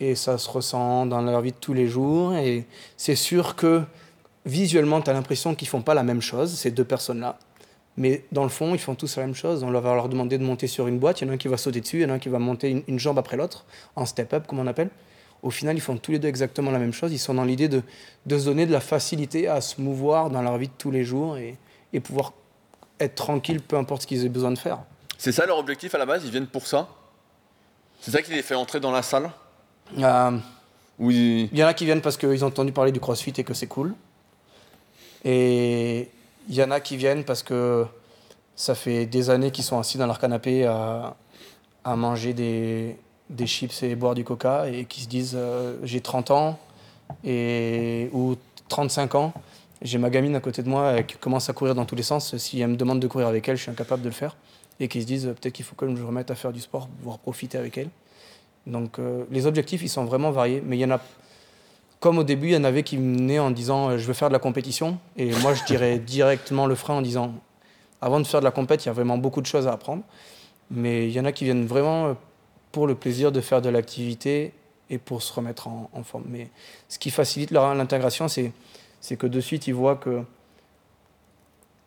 et ça se ressent dans leur vie de tous les jours. Et c'est sûr que visuellement, tu as l'impression qu'ils font pas la même chose, ces deux personnes-là. Mais dans le fond, ils font tous la même chose. On va leur demander de monter sur une boîte. Il y en a un qui va sauter dessus, il y en a un qui va monter une, jambe après l'autre, en step-up, comme on appelle. Au final, ils font tous les deux exactement la même chose. Ils sont dans l'idée de, de se donner de la facilité à se mouvoir dans leur vie de tous les jours et, et pouvoir être tranquille, peu importe ce qu'ils aient besoin de faire. C'est ça leur objectif à la base? Ils viennent pour ça? C'est ça qui les fait entrer dans la salle? Euh, oui. Il y en a qui viennent parce qu'ils ont entendu parler du crossfit et que c'est cool. Et il y en a qui viennent parce que ça fait des années qu'ils sont assis dans leur canapé à, à manger des, des, chips et boire du coca et qui se disent euh, j'ai 30 ans et, ou 35 ans, j'ai ma gamine à côté de moi qui commence à courir dans tous les sens. Si elle me demande de courir avec elle, je suis incapable de le faire. Et qui se disent peut-être qu'il faut que je me remette à faire du sport pouvoir profiter avec elle. Donc euh, les objectifs, ils sont vraiment variés, mais il y en a, comme au début, il y en avait qui venaient en disant euh, je veux faire de la compétition, et moi je dirais directement le frein en disant avant de faire de la compète, il y a vraiment beaucoup de choses à apprendre, mais il y en a qui viennent vraiment euh, pour le plaisir de faire de l'activité et pour se remettre en, forme. Mais ce qui facilite l'intégration, c'est, c'est que de suite, ils voient que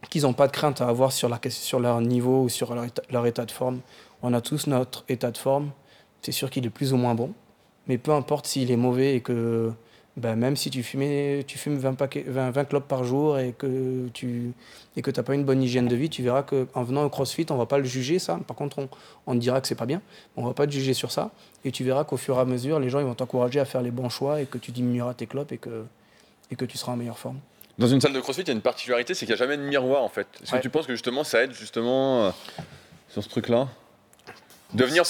qu'ils n'ont pas de crainte à avoir sur, la, sur leur niveau ou sur leur leur état de forme. On a tous notre état de forme c'est sûr qu'il est plus ou moins bon. Mais peu importe s'il est mauvais et que ben, même si tu, fumais, tu fumes 20, paquets, 20, 20 clopes par jour et que tu et que n'as pas une bonne hygiène de vie, tu verras qu'en venant au CrossFit, on va pas le juger ça. Par contre, on, on te dira que c'est pas bien. On va pas te juger sur ça. Et tu verras qu'au fur et à mesure, les gens ils vont t'encourager à faire les bons choix et que tu diminueras tes clopes et que, et que tu seras en meilleure forme. Dans une salle de CrossFit, il y a une particularité, c'est qu'il n'y a jamais de miroir en fait. Est-ce que tu penses que justement ça aide justement euh, sur ce truc-là? Devenir,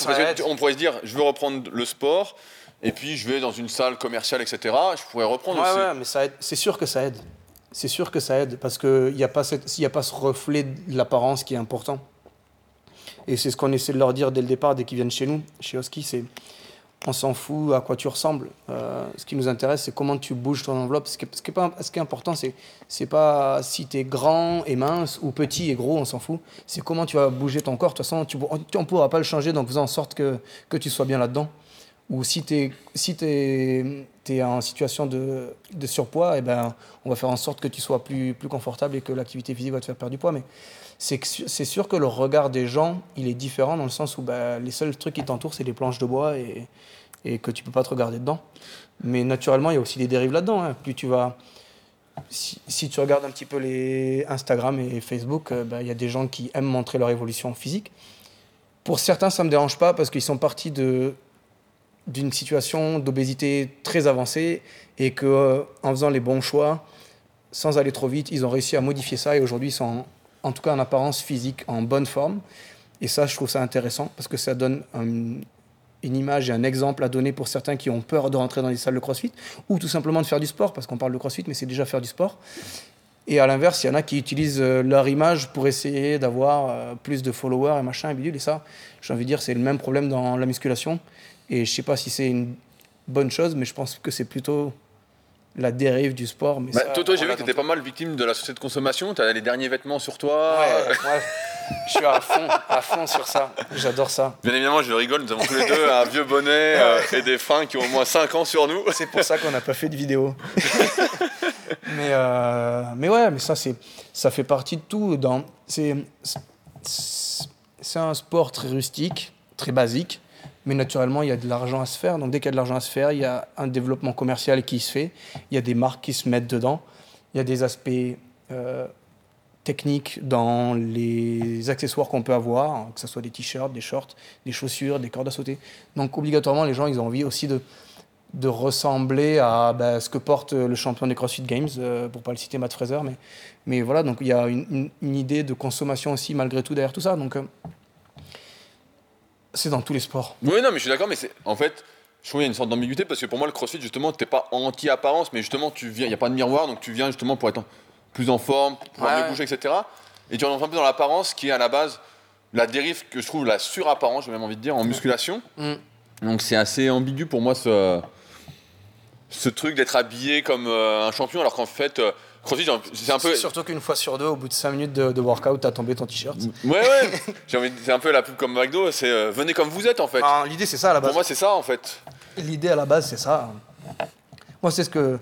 on pourrait se dire, je veux reprendre le sport, et puis je vais dans une salle commerciale, etc. Je pourrais reprendre ouais, aussi. Ouais, mais ça C'est sûr que ça aide. C'est sûr que ça aide parce qu'il n'y a, pas a pas ce reflet de l'apparence qui est important. Et c'est ce qu'on essaie de leur dire dès le départ, dès qu'ils viennent chez nous, chez Oski, c'est on s'en fout à quoi tu ressembles. Euh, ce qui nous intéresse, c'est comment tu bouges ton enveloppe. Ce qui est, ce qui est, pas, ce qui est important, c'est, c'est pas si tu es grand et mince ou petit et gros, on s'en fout. C'est comment tu vas bouger ton corps. De toute façon, tu, on ne pourra pas le changer en faisant en sorte que, que tu sois bien là-dedans. Ou si tu es, si en situation de, de surpoids, et eh ben, on va faire en sorte que tu sois plus, plus confortable et que l'activité physique va te faire perdre du poids. Mais c'est sûr que le regard des gens, il est différent dans le sens où bah, les seuls trucs qui t'entourent, c'est les planches de bois et, et que tu peux pas te regarder dedans. Mais naturellement, il y a aussi des dérives là-dedans. Hein. Plus tu vas, si, tu regardes un petit peu les Instagram et Facebook, euh, bah, il y a des gens qui aiment montrer leur évolution physique. Pour certains, ça me dérange pas parce qu'ils sont partis de d'une situation d'obésité très avancée et que euh, en faisant les bons choix, sans aller trop vite, ils ont réussi à modifier ça et aujourd'hui ils sont en, tout cas en apparence physique en bonne forme. Et ça, je trouve ça intéressant parce que ça donne un- une image et un exemple à donner pour certains qui ont peur de rentrer dans les salles de crossfit ou tout simplement de faire du sport parce qu'on parle de crossfit, mais c'est déjà faire du sport. Et à l'inverse, il y en a qui utilisent euh, leur image pour essayer d'avoir euh, plus de followers et machin et bidule. Et ça, j'ai envie de dire, c'est le même problème dans la musculation. Et je sais pas si c'est une bonne chose, mais je pense que c'est plutôt la dérive du sport. Mais Bah, ça, toi, toi, j'ai on vu que tu étais pas mal victime de la société de consommation. Tu as les derniers vêtements sur toi. Ouais, ouais. Je suis à fond, à fond sur ça. J'adore ça. Bien évidemment, je rigole, nous avons tous les deux un vieux bonnet euh, et des freins qui ont au moins 5 ans sur nous. C'est pour ça qu'on n'a pas fait de vidéo. mais, euh, mais ouais, mais ça, c'est, ça fait partie de tout. Dans, c'est, c'est, c'est un sport très rustique, très basique, mais naturellement, il y a de l'argent à se faire. Donc dès qu'il y a de l'argent à se faire, il y a un développement commercial qui se fait, il y a des marques qui se mettent dedans, il y a des aspects euh, techniques dans les accessoires qu'on peut avoir, hein, que ce soit des t-shirts, des shorts, des chaussures, des cordes à sauter. Donc obligatoirement, les gens, ils ont envie aussi de ressembler à bah, ce que porte le champion des CrossFit Games, euh, pour pas le citer Matt Fraser, mais, voilà, donc il y a une idée de consommation aussi malgré tout derrière tout ça, donc euh, c'est dans tous les sports. Oui, non, mais je suis d'accord, mais c'est en fait, je trouve qu'il y a une sorte d'ambiguïté parce que pour moi, le crossfit, justement, t'es pas anti-apparence, mais justement, tu viens, il n'y a pas de miroir, donc tu viens justement pour être plus en forme, pour Ouais, mieux ouais. bouger, etc. Et tu rentres un peu dans l'apparence qui est à la base la dérive que je trouve la surapparence, j'ai même envie de dire, en musculation. Mm. Donc c'est assez ambigu pour moi ce, ce truc d'être habillé comme euh, un champion, alors qu'en fait, euh, crossfit, c'est un peu. Surtout qu'une fois sur deux, au bout de 5 minutes de, de workout, t'as tombé ton t-shirt. Ouais, ouais, c'est un peu la pub comme McDo, c'est euh, venez comme vous êtes en fait. Ah, L'idée, c'est ça à la Pour base. moi, c'est ça en fait. L'idée à la base, c'est ça. Moi, c'est ce que.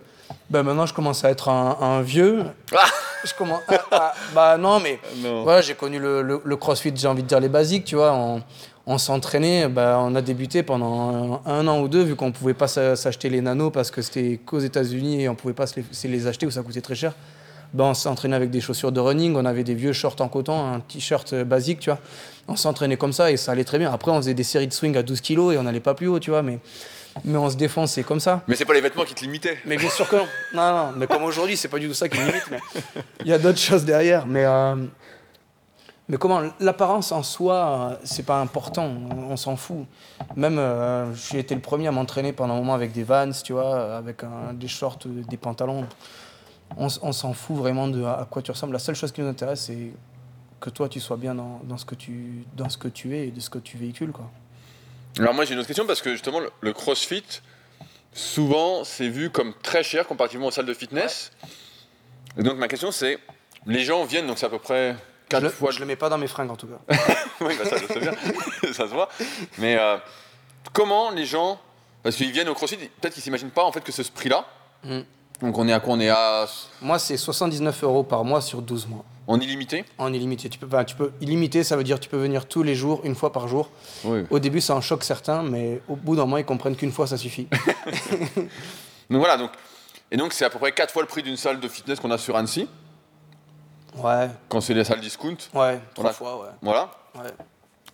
Ben, maintenant, je commence à être un, un vieux. Ah Je commence. à- à- bah, non, mais. Non. Voilà, j'ai connu le, le- le crossfit, j'ai envie de dire les basiques, tu vois. On s'entraînait, bah, on a débuté pendant un, un an ou deux, vu qu'on pouvait pas s'a- s'acheter les nanos parce que c'était qu'aux États-Unis et on pouvait pas se les, se les acheter ou ça coûtait très cher. Ben, on s'entraînait avec des chaussures de running, on avait des vieux shorts en coton, un t-shirt euh, basique, tu vois. On s'entraînait comme ça et ça allait très bien. Après, on faisait des séries de swing à 12 kilos et on n'allait pas plus haut, tu vois. Mais, mais on se défonçait comme ça. Mais c'est pas les vêtements qui te limitaient. Mais bien sûr que non. Non, non, mais comme aujourd'hui, c'est pas du tout ça qui me limite, mais il y a d'autres choses derrière. Mais, euh, mais comment L'apparence en soi, c'est pas important, on, on s'en fout. Même, euh, j'ai été le premier à m'entraîner pendant un moment avec des vans, tu vois, avec un- des shorts, euh, des pantalons. On, s'en fout vraiment de à quoi tu ressembles. La seule chose qui nous intéresse, c'est que toi, tu sois bien dans, dans ce que tu, dans ce que tu es et de ce que tu véhicules, quoi. Alors moi j'ai une autre question parce que justement le, le CrossFit, souvent c'est vu comme très cher comparativement aux salles de fitness. Et donc ma question c'est, les gens viennent, donc c'est à peu près Je 4 le, fois... je le mets pas dans mes fringues, en tout cas. oui, bah ça je sais bien, ça se voit. Mais euh, comment les gens, parce qu'ils viennent au CrossFit, peut-être qu'ils s'imaginent pas en fait que c'est ce prix-là. Mm. Donc on est à quoi On est à... Moi, c'est 79 euros par mois sur 12 mois. en illimité? En illimité. Tu peux, enfin, tu peux, illimité, ça veut dire que tu peux venir tous les jours, une fois par jour. Oui. Au début, ça en choque certains, mais au bout d'un moment, ils comprennent qu'une fois, ça suffit. Donc voilà, donc... Et donc c'est à peu près 4 fois le prix d'une salle de fitness qu'on a sur Annecy, Ouais, quand c'est les salles discount. ouais, trois Voilà. fois, ouais. Voilà. ouais.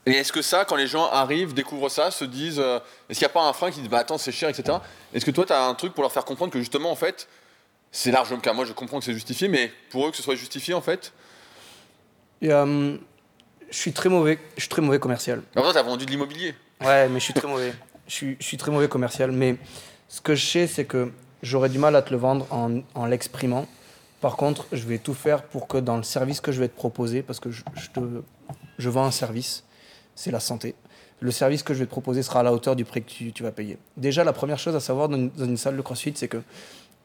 Et est-ce que ça, quand les gens arrivent, découvrent ça, se disent, euh, est-ce qu'il n'y a pas un frein qui dit, bah attends, c'est cher, etc. Est-ce que toi, tu as un truc pour leur faire comprendre que justement, en fait, c'est largement le cas. Moi, je comprends que c'est justifié, mais pour eux, que ce soit justifié, en fait. Et, euh, je suis très mauvais, je suis très mauvais commercial. Alors, toi, tu as vendu de l'immobilier. Ouais, mais je suis très mauvais. Je suis, je suis très mauvais commercial. Mais ce que je sais, c'est que j'aurais du mal à te le vendre en, en l'exprimant. Par contre, je vais tout faire pour que dans le service que je vais te proposer, parce que je, vends un service, c'est la santé. Le service que je vais te proposer sera à la hauteur du prix que tu, tu vas payer. Déjà, la première chose à savoir dans une, dans une salle de CrossFit, c'est que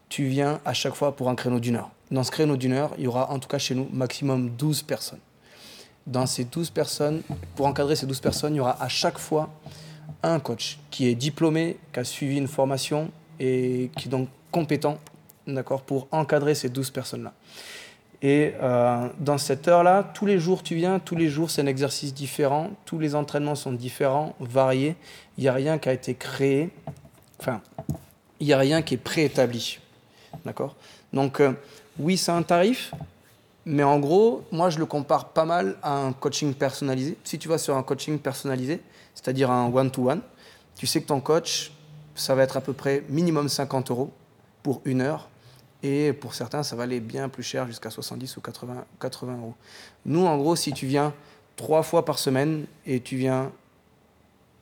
tu viens à chaque fois pour un créneau d'une heure. Dans ce créneau d'une heure, il y aura en tout cas chez nous maximum 12 personnes. Dans ces 12 personnes, pour encadrer ces 12 personnes, il y aura à chaque fois un coach qui est diplômé, qui a suivi une formation et qui est donc compétent d'accord, pour encadrer ces 12 personnes-là. Et euh, dans cette heure-là, tous les jours tu viens, tous les jours c'est un exercice différent, tous les entraînements sont différents, variés. Il n'y a rien qui a été créé, enfin, il n'y a rien qui est préétabli. D'accord? Donc, euh, oui, c'est un tarif, mais en gros, moi je le compare pas mal à un coaching personnalisé. Si tu vas sur un coaching personnalisé, c'est-à-dire un one-to-one, tu sais que ton coach, ça va être à peu près minimum 50 euros pour une heure. Et pour certains, ça va aller bien plus cher, jusqu'à 70 ou 80, 80 euros. Nous, en gros, si tu viens trois fois par semaine et tu viens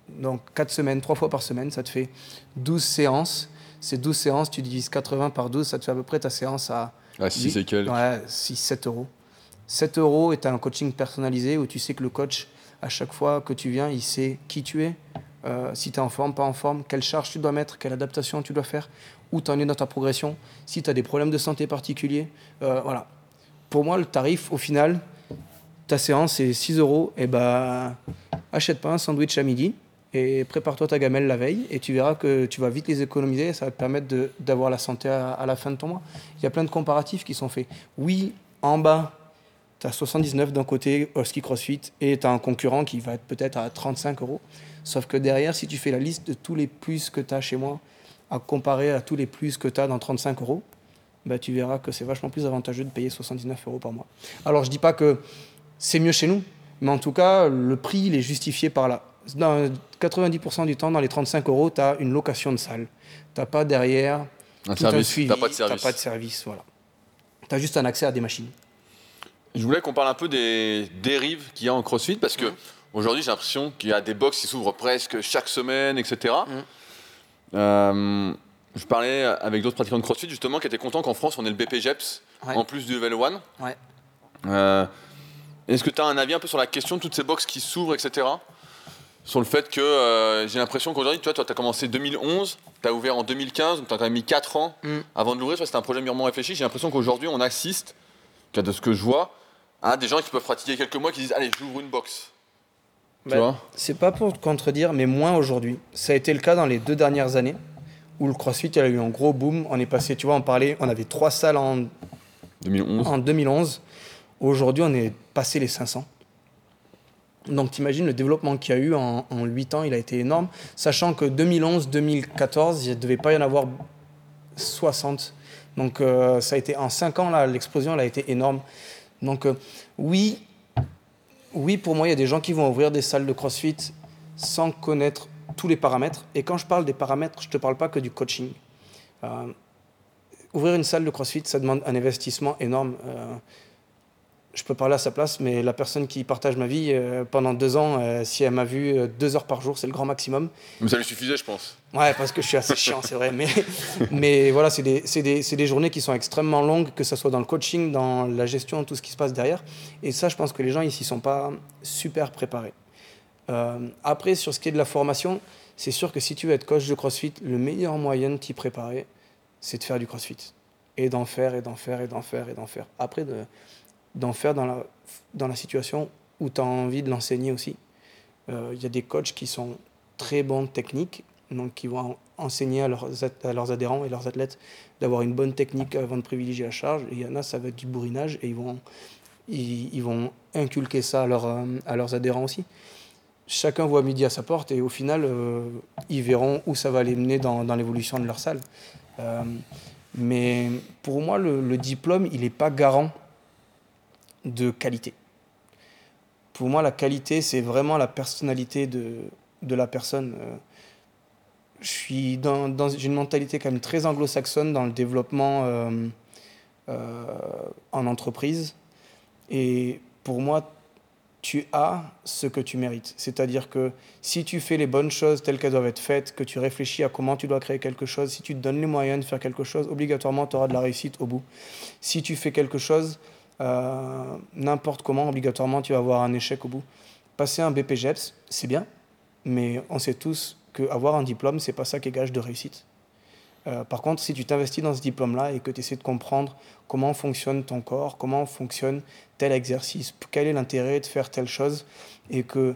donc quatre semaines, trois fois par semaine, ça te fait 12 séances. Ces 12 séances, tu divises 80 par 12, ça te fait à peu près ta séance à... À 6 et quelques. Ouais, 6, 7 euros. 7 euros et tu as un coaching personnalisé où tu sais que le coach, à chaque fois que tu viens, il sait qui tu es, euh, si tu es en forme, pas en forme, quelle charge tu dois mettre, quelle adaptation tu dois faire, où tu en es dans ta progression, si tu as des problèmes de santé particuliers. Euh, voilà. Pour moi, le tarif, au final, ta séance, c'est 6 euros. Et ben, achète pas un sandwich à midi et prépare-toi ta gamelle la veille et tu verras que tu vas vite les économiser et ça va te permettre d'avoir la santé à, à la fin de ton mois. Il y a plein de comparatifs qui sont faits. Oui, en bas, tu as 79 d'un côté, ski CrossFit, et tu as un concurrent qui va être peut-être à 35 euros. Sauf que derrière, si tu fais la liste de tous les plus que tu as chez moi, à comparer à tous les plus que tu as dans 35 euros, bah, tu verras que c'est vachement plus avantageux de payer 79 euros par mois. Alors, je dis pas que c'est mieux chez nous, mais en tout cas, le prix, il est justifié par là. Dans 90% du temps, dans les 35 euros, tu as une location de salle. Tu n'as pas derrière un service. Tu n'as pas de service. pas de service, voilà. Tu as juste un accès à des machines. Je voulais qu'on parle un peu des dérives qu'il y a en CrossFit parce que aujourd'hui j'ai l'impression qu'il y a des box qui s'ouvrent presque chaque semaine, etc. Euh, je parlais avec d'autres pratiquants de CrossFit justement qui étaient contents qu'en France on ait le BPGEPS en plus du Level 1. Ouais. Euh, Est-ce que tu as un avis un peu sur la question de toutes ces box qui s'ouvrent, etc. Sur le fait que euh, j'ai l'impression qu'aujourd'hui, toi, tu as commencé 2011, tu as ouvert en 2015, donc tu as quand même mis 4 ans Mm. avant de l'ouvrir. C'était un projet mûrement réfléchi. J'ai l'impression qu'aujourd'hui, on assiste, de ce que je vois, à des gens qui peuvent pratiquer quelques mois qui disent Allez, j'ouvre une box. Bah, C'est pas pour te contredire, mais moins aujourd'hui. Ça a été le cas dans les deux dernières années où le CrossFit il a eu un gros boom. On est passé, tu vois, on parlait, on avait trois salles en, 2011. en 2011. Aujourd'hui, on est passé les 500. Donc, t'imagines le développement qu'il y a eu en, en 8 ans, il a été énorme. Sachant que 2011-2014, il ne devait pas y en avoir 60. Donc, euh, ça a été en 5 ans, là, l'explosion elle a été énorme. Donc, euh, oui, oui, pour moi, il y a des gens qui vont ouvrir des salles de CrossFit sans connaître tous les paramètres. Et quand je parle des paramètres, je ne te parle pas que du coaching. Euh, ouvrir une salle de CrossFit, ça demande un investissement énorme. Euh, je peux parler à sa place, mais la personne qui partage ma vie euh, pendant deux ans, euh, si elle m'a vu euh, deux heures par jour, c'est le grand maximum. Mais ça lui suffisait, je pense. Ouais, parce que je suis assez chiant, c'est vrai. Mais, mais voilà, c'est des, c'est des, c'est des journées qui sont extrêmement longues, que ce soit dans le coaching, dans la gestion, tout ce qui se passe derrière. Et ça, je pense que les gens ici ne sont pas super préparés. Après, sur ce qui est de la formation, c'est sûr que si tu veux être coach de CrossFit, le meilleur moyen de t'y préparer, c'est de faire du CrossFit. Et d'en faire, et d'en faire, et d'en faire, et d'en faire. Après, de, d'en faire dans la, dans la situation où tu as envie de l'enseigner aussi. Euh, Il y a des coachs qui sont très bons techniques, donc qui vont enseigner à leurs, à leurs adhérents et leurs athlètes d'avoir une bonne technique avant de privilégier la charge. Il y en a, ça va être du bourrinage, et ils vont, ils, vont inculquer ça à, leurs, euh, à leurs adhérents aussi. Chacun voit midi à sa porte, et au final, euh, ils verront où ça va les mener dans, dans l'évolution de leur salle. Euh, mais pour moi, le, le diplôme, il n'est pas garant de qualité. Pour moi, la qualité, c'est vraiment la personnalité de, de la personne. Euh, Je suis dans, dans une mentalité quand même très anglo-saxonne dans le développement euh, euh, en entreprise. Et pour moi, tu as ce que tu mérites. C'est-à-dire que si tu fais les bonnes choses telles qu'elles doivent être faites, que tu réfléchis à comment tu dois créer quelque chose, si tu te donnes les moyens de faire quelque chose, obligatoirement, tu auras de la réussite au bout. Si tu fais quelque chose euh, n'importe comment, obligatoirement, tu vas avoir un échec au bout. Passer un BPGEPS, c'est bien, mais on sait tous qu'avoir un diplôme, c'est pas ça qui est gage de réussite. Euh, par contre, si tu t'investis dans ce diplôme-là et que tu essaies de comprendre comment fonctionne ton corps, comment fonctionne tel exercice, quel est l'intérêt de faire telle chose, et que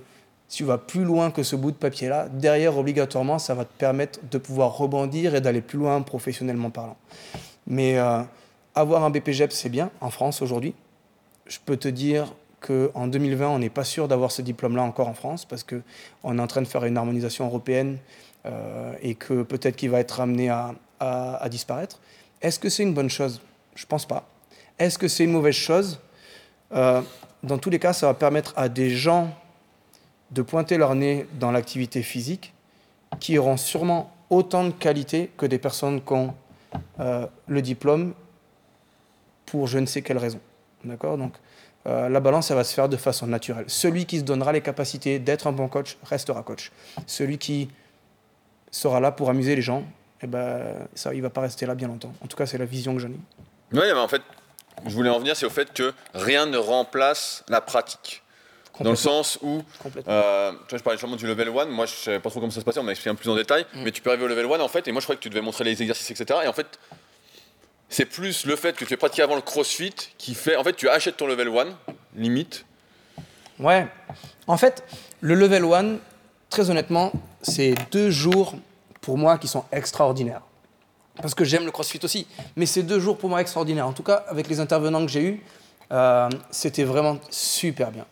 tu vas plus loin que ce bout de papier-là, derrière, obligatoirement, ça va te permettre de pouvoir rebondir et d'aller plus loin professionnellement parlant. Mais euh, avoir un BPGEP, c'est bien en France aujourd'hui. Je peux te dire qu'en 2020, on n'est pas sûr d'avoir ce diplôme-là encore en France parce qu'on est en train de faire une harmonisation européenne euh, et que peut-être qu'il va être amené à disparaître. Est-ce que c'est une bonne chose? Je pense pas. Est-ce que c'est une mauvaise chose? Euh, Dans tous les cas, ça va permettre à des gens de pointer leur nez dans l'activité physique qui auront sûrement autant de qualité que des personnes qui ont euh, le diplôme pour je ne sais quelle raison. D'accord? Donc, euh, la balance, ça va se faire de façon naturelle. Celui qui se donnera les capacités d'être un bon coach restera coach. Celui qui sera là pour amuser les gens, eh ben, ça, il va pas rester là bien longtemps. En tout cas, c'est la vision que j'en ai. Oui, mais en fait, je voulais en venir, c'est au fait que rien ne remplace la pratique. Dans le sens où, euh, tu vois, je parlais justement du level 1, moi je sais pas trop comment ça se passait, on m'a expliqué un peu plus en détail, mm. mais tu peux arriver au level 1 en fait, et moi je croyais que tu devais montrer les exercices, etc. Et en fait, c'est plus le fait que tu aies pratiqué avant le crossfit qui fait, en fait, tu achètes ton level 1, limite. Ouais, en fait, le level 1, très honnêtement, c'est deux jours pour moi qui sont extraordinaires. Parce que j'aime le crossfit aussi, mais c'est deux jours pour moi extraordinaires. En tout cas, avec les intervenants que j'ai eus, euh, c'était vraiment super bien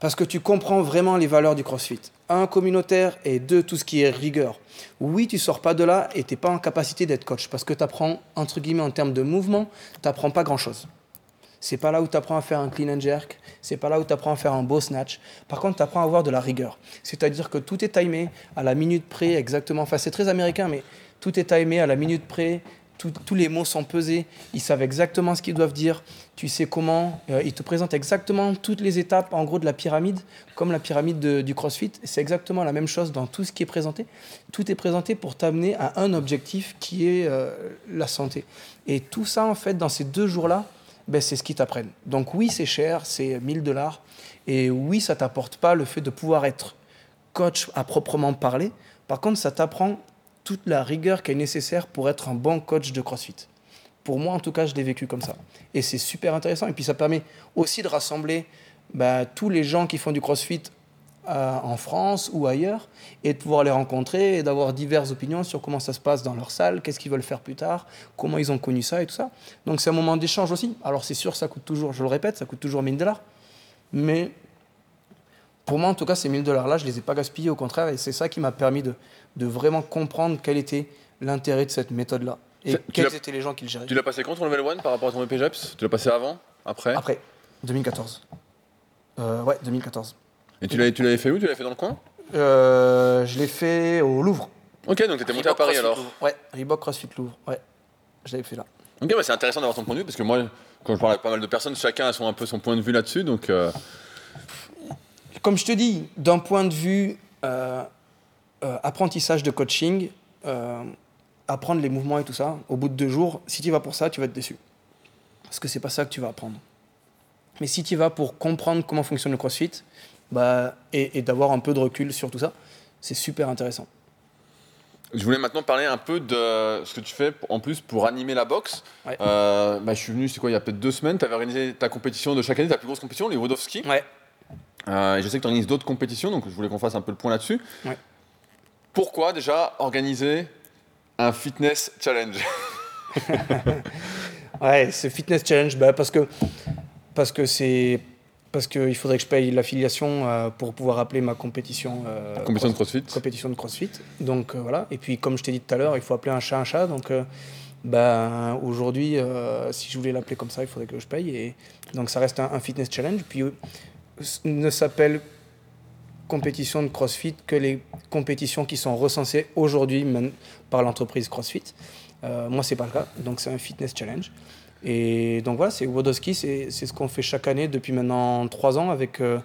parce que tu comprends vraiment les valeurs du CrossFit. Un, communautaire, et deux, tout ce qui est rigueur. Oui, tu sors pas de là et tu n'es pas en capacité d'être coach, parce que tu apprends, entre guillemets, en termes de mouvement, tu n'apprends pas grand-chose. C'est pas là où tu apprends à faire un clean and jerk, c'est pas là où tu apprends à faire un beau snatch. Par contre, tu apprends à avoir de la rigueur. C'est-à-dire que tout est timé à la minute près, exactement. Enfin, c'est très américain, mais tout est timé à la minute près, tous les mots sont pesés, ils savent exactement ce qu'ils doivent dire, tu sais comment, euh, ils te présentent exactement toutes les étapes en gros de la pyramide, comme la pyramide du CrossFit, c'est exactement la même chose dans tout ce qui est présenté. Tout est présenté pour t'amener à un objectif qui est euh, la santé. Et tout ça en fait dans ces deux jours-là, ben, c'est ce qu'ils t'apprennent. Donc oui c'est cher, c'est 1000 dollars, et oui ça t'apporte pas le fait de pouvoir être coach à proprement parler, par contre ça t'apprend toute la rigueur qui est nécessaire pour être un bon coach de CrossFit. Pour moi, en tout cas, je l'ai vécu comme ça. Et c'est super intéressant. Et puis, ça permet aussi de rassembler bah, tous les gens qui font du CrossFit euh, en France ou ailleurs et de pouvoir les rencontrer et d'avoir diverses opinions sur comment ça se passe dans leur salle, qu'est-ce qu'ils veulent faire plus tard, comment ils ont connu ça et tout ça. Donc, c'est un moment d'échange aussi. Alors, c'est sûr, ça coûte toujours, je le répète, ça coûte toujours 1000 dollars. Mais pour moi, en tout cas, ces 1000 dollars-là, je ne les ai pas gaspillés, au contraire, et c'est ça qui m'a permis de, de vraiment comprendre quel était l'intérêt de cette méthode-là et quels étaient les gens qui le géraient. Tu l'as passé quand ton level 1 par rapport à ton EPJEPS Tu l'as passé avant? Après? Après, 2014. Euh, ouais, 2014. Et tu l'avais fait où? Tu l'avais fait dans le coin? Euh, Je l'ai fait au Louvre. Ok, donc tu étais monté à Paris alors Ouais, Reebok CrossFit Louvre. Ouais, je l'avais fait là. Ok, bah c'est intéressant d'avoir ton point de vue parce que moi, quand je parle avec pas mal de personnes, chacun a son, un peu son point de vue là-dessus. Donc, euh, Comme je te dis, d'un point de vue euh, apprentissage de coaching, euh, apprendre les mouvements et tout ça, au bout de deux jours, si tu vas pour ça, tu vas être déçu. Parce que c'est pas ça que tu vas apprendre. Mais si tu vas pour comprendre comment fonctionne le CrossFit, bah, et, d'avoir un peu de recul sur tout ça, c'est super intéressant. Je voulais maintenant parler un peu de ce que tu fais en plus pour animer la boxe. Euh, bah, je suis venu, c'est quoi, il y a peut-être deux semaines, tu avais organisé ta compétition de chaque année, ta plus grosse compétition, les Wodowski. Ouais. Je sais que tu organises d'autres compétitions, donc je voulais qu'on fasse un peu le point là-dessus. Ouais. Pourquoi déjà organiser un fitness challenge? Ouais, c'est fitness challenge bah, parce que parce que c'est parce qu'il faudrait que je paye l'affiliation euh, pour pouvoir appeler ma compétition. Euh, compétition de CrossFit. Compétition de CrossFit. Donc euh, voilà. Et puis comme je t'ai dit tout à l'heure, il faut appeler un chat un chat. Donc ben, aujourd'hui, si je voulais l'appeler comme ça, il faudrait que je paye. Et donc ça reste un, un fitness challenge. Puis ne s'appelle compétitions de CrossFit que les compétitions qui sont recensées aujourd'hui par l'entreprise CrossFit. Euh, moi, c'est pas le cas, donc c'est un fitness challenge. Et donc voilà, c'est Wodowski, c'est ce qu'on fait chaque année depuis maintenant trois ans avec, euh,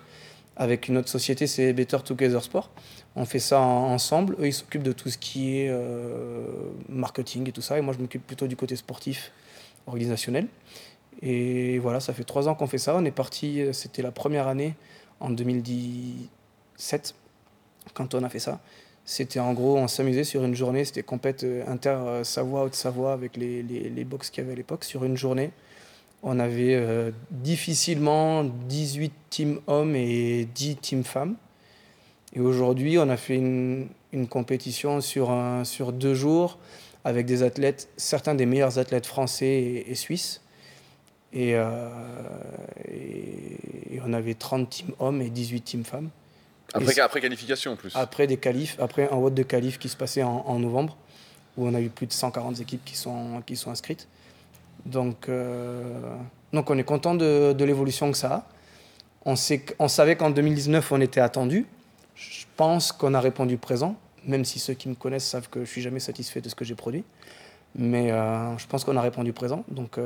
avec une autre société, c'est Better Together Sport. On fait ça ensemble. Eux, ils s'occupent de tout ce qui est euh, marketing et tout ça, et moi, je m'occupe plutôt du côté sportif, organisationnel. Et voilà, ça fait trois ans qu'on fait ça. On est parti, euh, c'était la première année en 2010 7 quand on a fait ça. C'était en gros, on s'amusait sur une journée, c'était compète euh, inter-Savoie, Haute-Savoie avec les, les, box qu'il y avait à l'époque. Sur une journée, on avait euh, difficilement 18 teams hommes et 10 teams femmes. Et aujourd'hui, on a fait une, compétition sur deux jours avec des athlètes, certains des meilleurs athlètes français et, suisses. Et, euh, et, et, on avait 30 teams hommes et 18 teams femmes. Après, après, qualification en plus. Après des qualifs, après un vote de qualif qui se passait en, novembre, où on a eu plus de 140 équipes qui sont, qui sont inscrites. Donc, euh, donc on est content de, de l'évolution que ça a. On, sait, on savait qu'en 2019 on était attendu. Je pense qu'on a répondu présent. même si ceux qui me connaissent savent que je suis jamais satisfait de ce que j'ai produit. Mais euh, je pense qu'on a répondu présent. Donc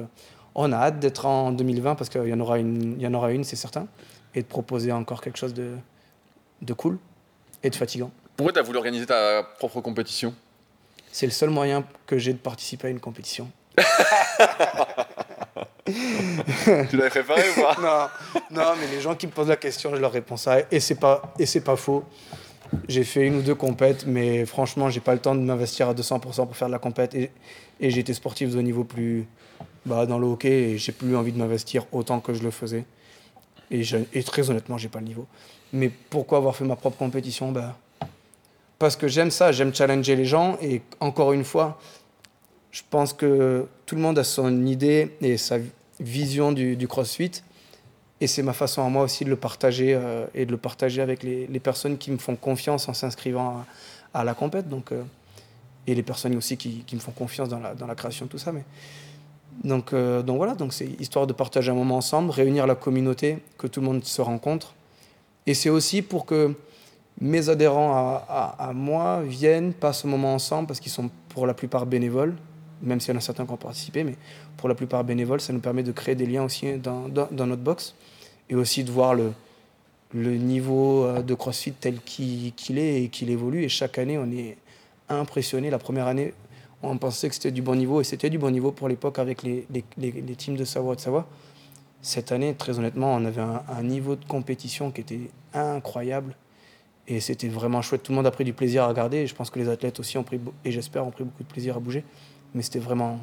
on a hâte d'être en 2020 parce qu'il y en aura une, il y en aura une, c'est certain, et de proposer encore quelque chose de, de cool et de fatigant. Pourquoi tu as voulu organiser ta propre compétition? C'est le seul moyen que j'ai de participer à une compétition. tu l'avais préparé ou pas? Non, non, mais les gens qui me posent la question, je leur réponds ça. Et c'est pas, et c'est pas faux. J'ai fait une ou deux compètes, mais franchement, j'ai pas le temps de m'investir à 200% pour faire de la compète. Et, et j'ai été sportif de niveau plus bas dans le hockey j'ai plus envie de m'investir autant que je le faisais. Et, je, très honnêtement, j'ai pas le niveau. Mais pourquoi avoir fait ma propre compétition? Bah, Parce que j'aime ça, j'aime challenger les gens. Et encore une fois, je pense que tout le monde a son idée et sa vision du, CrossFit. Et c'est ma façon à moi aussi de le partager euh, et de le partager avec les, personnes qui me font confiance en s'inscrivant à, la compète. Donc, euh, et les personnes aussi qui, qui, me font confiance dans la, dans la création de tout ça. Mais, donc, euh, donc voilà, donc c'est histoire de partager un moment ensemble, réunir la communauté, que tout le monde se rencontre. Et c'est aussi pour que mes adhérents à, moi viennent, passent ce moment ensemble, parce qu'ils sont pour la plupart bénévoles, même s'il y en a certains qui ont participé, mais pour la plupart bénévoles, ça nous permet de créer des liens aussi dans, notre box et aussi de voir le, niveau de CrossFit tel qu'il qu est et qu'il évolue. Et chaque année, on est impressionné. La première année, on pensait que c'était du bon niveau et c'était du bon niveau pour l'époque avec les, les, les, teams de Savoie de Savoie. Cette année, très honnêtement, on avait un, niveau de compétition qui était incroyable et c'était vraiment chouette. Tout le monde a pris du plaisir à regarder et je pense que les athlètes aussi ont pris, et j'espère, ont pris beaucoup de plaisir à bouger. Mais c'était vraiment,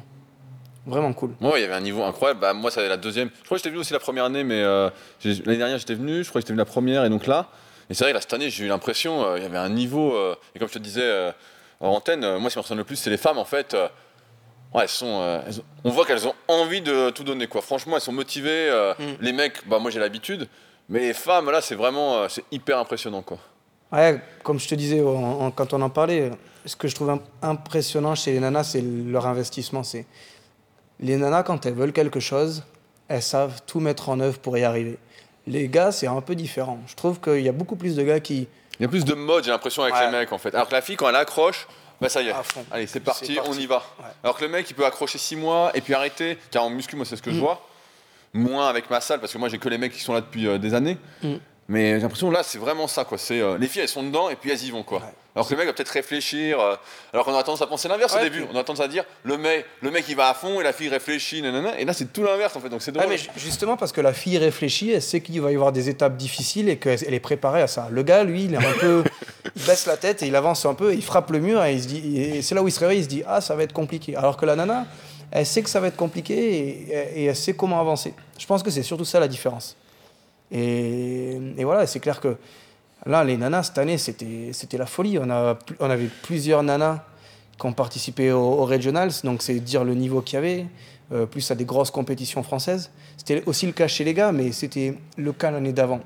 vraiment cool. Ouais, il y avait un niveau incroyable. Bah, moi, c'est la deuxième. Je crois que j'étais venu aussi la première année, mais euh, l'année dernière, j'étais venu. Je crois que j'étais venu la première, et donc là. Et c'est vrai, là, cette année, j'ai eu l'impression, euh, il y avait un niveau. Euh, et comme je te disais en antenne, moi, ce qui me ressemble le plus, c'est les femmes, en fait. Ouais, elles sont, elles ont, on voit qu'elles ont envie de tout donner, quoi. Franchement, elles sont motivées. Mm. Les mecs, bah, moi, j'ai l'habitude. Mais les femmes, là, c'est vraiment. c'est hyper impressionnant, quoi. Ouais, comme je te disais quand on en parlait, ce que je trouve impressionnant chez les nanas, c'est leur investissement. C'est les nanas, quand elles veulent quelque chose, elles savent tout mettre en œuvre pour y arriver. Les gars, c'est un peu différent. Je trouve qu'il y a beaucoup plus de gars qui. Il y a plus de mode, j'ai l'impression, avec ouais. les mecs, en fait. Alors que la fille, quand elle accroche, bah ça y est. Allez, c'est parti, parti, on y va. Ouais. Alors que le mec, il peut accrocher 6 mois et puis arrêter. Car en muscu, moi, c'est ce que mmh. je vois. Moins avec ma salle, parce que moi, j'ai que les mecs qui sont là depuis euh, des années. Mmh. Mais j'ai l'impression là, c'est vraiment ça, quoi. C'est euh, les filles, elles sont dedans et puis elles y vont, quoi. Ouais. Alors que le mec va peut-être réfléchir. Euh, alors qu'on a tendance à penser l'inverse ouais, au début. Puis... On a tendance à dire le mec, le mec il va à fond et la fille réfléchit, nanana. Et là, c'est tout l'inverse en fait. Donc c'est drôle. Ah, mais justement parce que la fille réfléchit, elle sait qu'il va y avoir des étapes difficiles et qu'elle est préparée à ça. Le gars, lui, il est un peu, il baisse la tête et il avance un peu, et il frappe le mur et il se dit, et c'est là où il se réveille, il se dit ah ça va être compliqué. Alors que la nana, elle sait que ça va être compliqué et, et elle sait comment avancer. Je pense que c'est surtout ça la différence. Et, voilà, c'est clair que là, les nanas, cette année, c'était la folie. On, a, on avait plusieurs nanas qui ont participé aux, aux Regionals, donc c'est dire le niveau qu'il y avait, euh, plus à des grosses compétitions françaises. C'était aussi le cas chez les gars, mais c'était le cas l'année d'avant.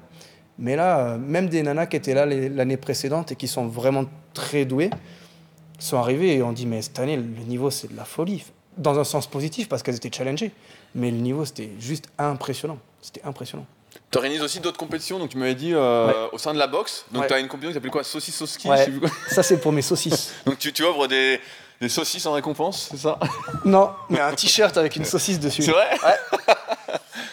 Mais là, même des nanas qui étaient là l'année précédente et qui sont vraiment très douées, sont arrivées et ont dit Mais cette année, le niveau, c'est de la folie. Dans un sens positif, parce qu'elles étaient challengées. Mais le niveau, c'était juste impressionnant. C'était impressionnant. Tu organises aussi d'autres compétitions, donc tu m'avais dit euh, ouais. au sein de la boxe. Donc ouais. tu as une compétition qui s'appelle quoi? Saucisse Soski ouais. Ça, c'est pour mes saucisses. donc tu, tu offres des, des, saucisses en récompense, c'est ça? Non, mais un t-shirt avec une saucisse dessus. C'est vrai?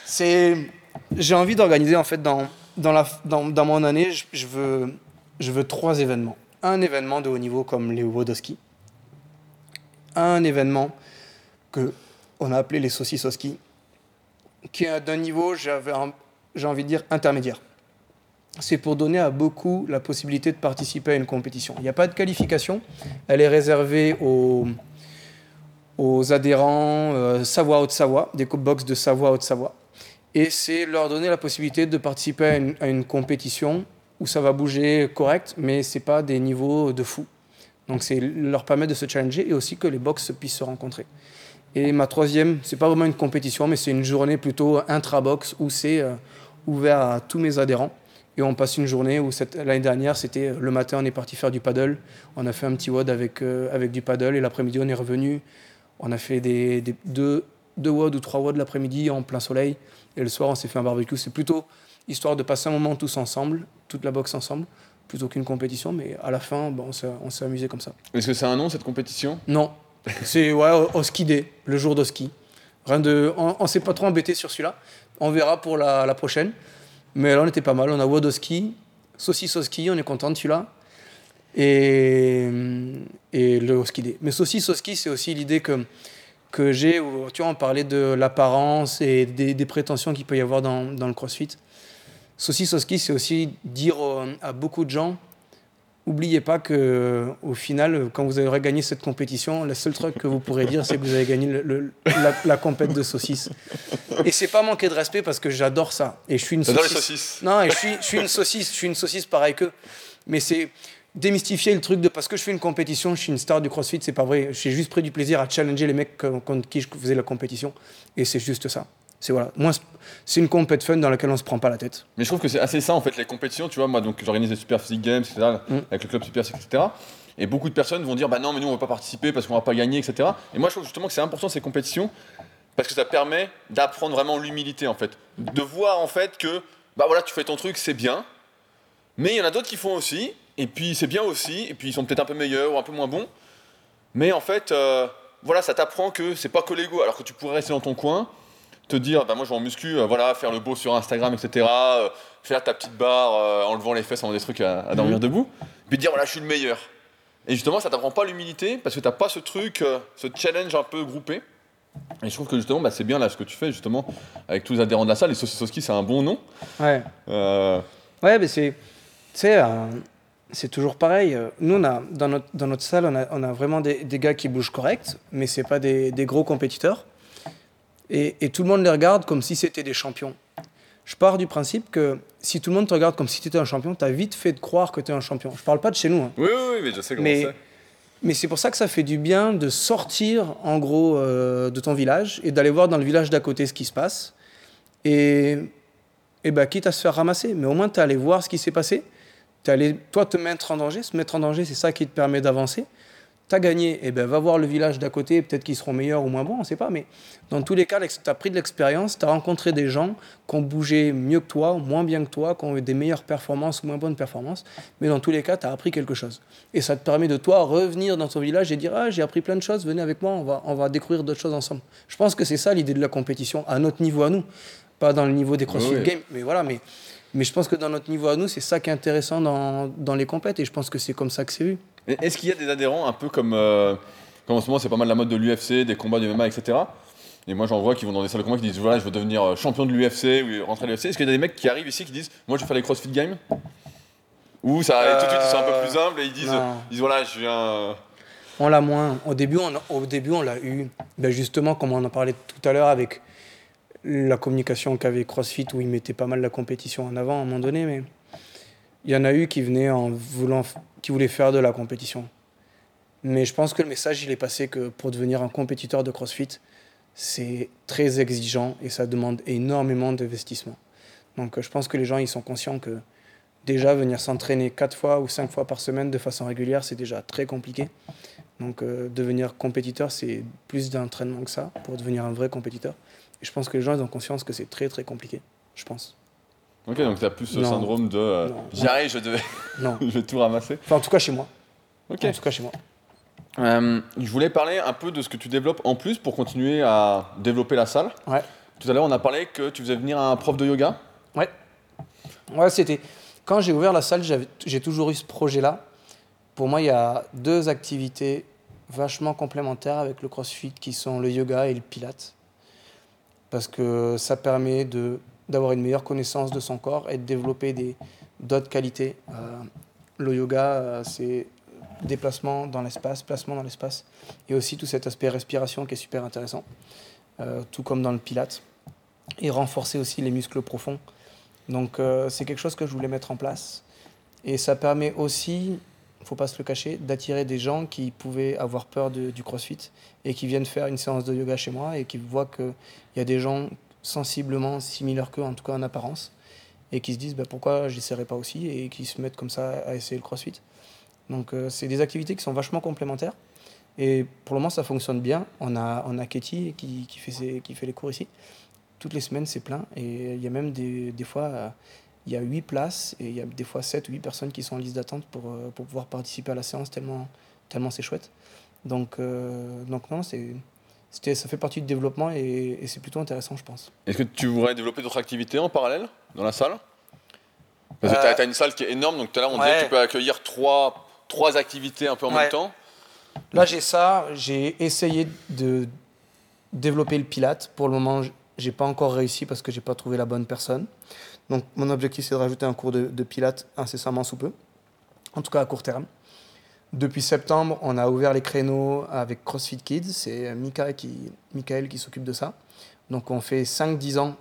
C'est. J'ai envie d'organiser, en fait, dans, dans, la, dans, dans mon année, je, je, veux, je veux trois événements. Un événement de haut niveau comme les Wodoski. Un événement que on a appelé les saucisses au ski, qui est d'un niveau, j'avais j'ai envie de dire, intermédiaire. C'est pour donner à beaucoup la possibilité de participer à une compétition. Il n'y a pas de qualification, elle est réservée aux, aux adhérents euh, Savoie Haute-Savoie, des box de Savoie Haute-Savoie. Et c'est leur donner la possibilité de participer à une, à une, compétition où ça va bouger correct, mais ce n'est pas des niveaux de fou. Donc c'est leur permettre de se challenger et aussi que les box puissent se rencontrer. Et ma troisième, c'est pas vraiment une compétition, mais c'est une journée plutôt intra-box où c'est euh, ouvert à tous mes adhérents. Et on passe une journée où l'année dernière, c'était le matin, on est parti faire du paddle. On a fait un petit WOD avec, euh, avec du paddle et l'après-midi, on est revenu. On a fait des, des deux, deux WOD ou trois WOD l'après-midi en plein soleil. Et le soir, on s'est fait un barbecue. C'est plutôt histoire de passer un moment tous ensemble, toute la boxe ensemble, plutôt qu'une compétition. Mais à la fin, bon, on s'est- on s'est amusé comme ça. Est-ce que c'est un nom cette compétition? Non, c'est ouais, au, au ski day, le jour de ski. Rien de, on, on s'est pas trop embêté sur celui-là. On verra pour la, prochaine. Mais là, on était pas mal. On a WOD au ski, saucisse au ski, on est content de celui-là. Et, et le au ski day. Mais saucisse au ski, c'est aussi l'idée que, que j'ai. Tu vois, on parlait de l'apparence et des, prétentions qu'il peut y avoir dans, dans le crossfit. Saucisse au ski, c'est aussi dire euh, à beaucoup de gens Oubliez pas que au final, quand vous aurez gagné cette compétition, le seul truc que vous pourrez dire, c'est que vous avez gagné le- le- la, la compète de saucisses. Et c'est pas manquer de respect parce que j'adore ça. Et je suis une les saucisse. saucisses. Non, et je suis, je suis une saucisse. Je suis une saucisse pareil qu'eux. Mais c'est démystifier le truc de parce que je fais une compétition, je suis une star du CrossFit, c'est pas vrai. J'ai juste pris du plaisir à challenger les mecs co- contre qui je faisais la compétition. Et c'est juste ça. C'est voilà. Moi, c'est- une compète fun dans laquelle on se prend pas la tête. Mais je trouve que c'est assez ça en fait les compétitions, tu vois, moi donc j'organise les Super Physique Games, etc. Mm. avec le club Super etc. Et beaucoup de personnes vont dire bah non mais nous on va pas participer parce qu'on va pas gagner, etc. Et moi je trouve justement que c'est important ces compétitions parce que ça permet d'apprendre vraiment l'humilité en fait. De voir en fait que bah voilà tu fais ton truc, c'est bien, mais il y en a d'autres qui font aussi, et puis c'est bien aussi, et puis ils sont peut-être un peu meilleurs ou un peu moins bons. Mais en fait, euh, voilà, ça t'apprend que c'est pas que l'ego, alors que tu pourrais rester dans ton coin, te dire, bah moi je vais en muscu, euh, voilà, faire le beau sur Instagram, etc. euh, faire ta petite barre euh, en levant les fesses en faisant des trucs à, à dormir Mhm. debout, puis te dire, voilà, je suis le meilleur. Et justement, ça t'apprend pas l'humilité parce que t'as pas ce truc, euh, ce challenge un peu groupé. Et je trouve que justement, bah, c'est bien là ce que tu fais justement avec tous les adhérents de la salle. Et Saucisses au ski, c'est un bon nom. Ouais. Ouais, mais c'est. Tu sais, c'est toujours pareil. Nous, on a, dans, notre, dans notre salle, on a, on a vraiment des, des gars qui bougent correct, mais c'est pas des, des gros compétiteurs. Et, et tout le monde les regarde comme si c'était des champions. Je pars du principe que si tout le monde te regarde comme si tu étais un champion, tu as vite fait de croire que tu es un champion. Je parle pas de chez nous. hein. Oui, oui, oui, mais je sais comment Mais- c'est. Mais c'est pour ça que ça fait du bien de sortir, en gros, euh, de ton village et d'aller voir dans le village d'à côté ce qui se passe. Et, et bah, quitte à se faire ramasser, mais au moins tu es allé voir ce qui s'est passé. Tu allé, toi, te mettre en danger. Se mettre en danger, c'est ça qui te permet d'avancer. Tu as gagné, et ben va voir le village d'à côté, peut-être qu'ils seront meilleurs ou moins bons, on ne sait pas. Mais dans tous les cas, tu as pris de l'expérience, tu as rencontré des gens qui ont bougé mieux que toi, moins bien que toi, qui ont eu des meilleures performances ou moins bonnes performances. Mais dans tous les cas, tu as appris quelque chose. Et ça te permet de toi revenir dans ton village et dire Ah, j'ai appris plein de choses, venez avec moi, on va, on va découvrir d'autres choses ensemble. Je pense que c'est ça l'idée de la compétition, à notre niveau à nous. Pas dans le niveau des CrossFit Oui, oui. Games, mais voilà. Mais, mais je pense que dans notre niveau à nous, c'est ça qui est intéressant dans, dans les compètes et je pense que c'est comme ça que c'est vu. Est-ce qu'il y a des adhérents un peu comme, euh, comme en ce moment c'est pas mal la mode de l'UFC, des combats de MMA, etc. Et moi j'en vois qui vont dans des salles de combat qui disent voilà je veux devenir euh, champion de l'UFC ou rentrer à l'UFC. Est-ce qu'il y a des mecs qui arrivent ici qui disent moi je veux faire les CrossFit Games? Ou ça et tout de suite ils sont un peu plus humbles et ils disent, non. ils disent voilà je viens. euh, On l'a moins. Au début, on, au début, on l'a eu. Ben justement, comme on en parlait tout à l'heure avec la communication qu'avait CrossFit, où ils mettaient pas mal la compétition en avant à un moment donné, mais il y en a eu qui venaient en voulant, qui voulaient faire de la compétition. Mais je pense que le message, il est passé que pour devenir un compétiteur de CrossFit, c'est très exigeant et ça demande énormément d'investissement. Donc je pense que les gens, ils sont conscients que déjà venir s'entraîner quatre fois ou cinq fois par semaine de façon régulière, c'est déjà très compliqué. Donc euh, devenir compétiteur, c'est plus d'entraînement que ça pour devenir un vrai compétiteur. Et je pense que les gens ils ont conscience que c'est très très compliqué. Je pense. Ok donc t'as plus ce Non. syndrome de euh, j'y arrive je, devais- Non. je vais tout ramasser. Enfin, en tout cas chez moi. Ok. En tout cas chez moi. Euh, je voulais parler un peu de ce que tu développes en plus pour continuer à développer la salle. Ouais. Tout à l'heure on a parlé que tu faisais venir un prof de yoga. Ouais. Ouais, c'était. Quand j'ai ouvert la salle, j'ai toujours eu ce projet-là. Pour moi, il y a deux activités vachement complémentaires avec le crossfit qui sont le yoga et le pilate. Parce que ça permet de, d'avoir une meilleure connaissance de son corps et de développer d'autres qualités. Euh, le yoga, euh, c'est déplacement dans l'espace, placement dans l'espace. Et aussi tout cet aspect respiration qui est super intéressant. Euh, tout comme dans le pilate. Et renforcer aussi les muscles profonds. Donc c'est quelque chose que je voulais mettre en place. Et ça permet aussi, faut pas se le cacher, d'attirer des gens qui pouvaient avoir peur du crossfit et qui viennent faire une séance de yoga chez moi et qui voient qu'il y a des gens sensiblement similaires qu'eux, en tout cas en apparence, et qui se disent bah, pourquoi je n'essaierai pas aussi et qui se mettent comme ça à essayer le crossfit. Donc euh, c'est des activités qui sont vachement complémentaires. Et pour le moment, ça fonctionne bien. On a, on a Katie qui, qui, fait qui fait les cours ici toutes les semaines, c'est plein. Et il y a même des, des fois, il y a 8 places et il y a des fois 7 ou 8 personnes qui sont en liste d'attente pour, euh, pour pouvoir participer à la séance tellement, tellement c'est chouette. Donc, euh, donc non, c'est, ça fait partie du développement et, et c'est plutôt intéressant, je pense. Est-ce que tu voudrais développer d'autres activités en parallèle dans la salle? Parce que tu as, une salle qui est énorme, donc tout à l'heure on disait Ouais. que tu peux accueillir trois, trois activités un peu en Ouais. même temps. Là, j'ai ça. J'ai essayé de développer le Pilate. Pour le moment, j'ai pas encore réussi parce que j'ai pas trouvé la bonne personne. Donc, mon objectif, c'est de rajouter un cours de, de Pilate incessamment sous peu. En tout cas, à court terme. Depuis septembre, on a ouvert les créneaux avec CrossFit Kids. C'est Michael qui, Michael qui s'occupe de ça. Donc, on fait 5-10 ans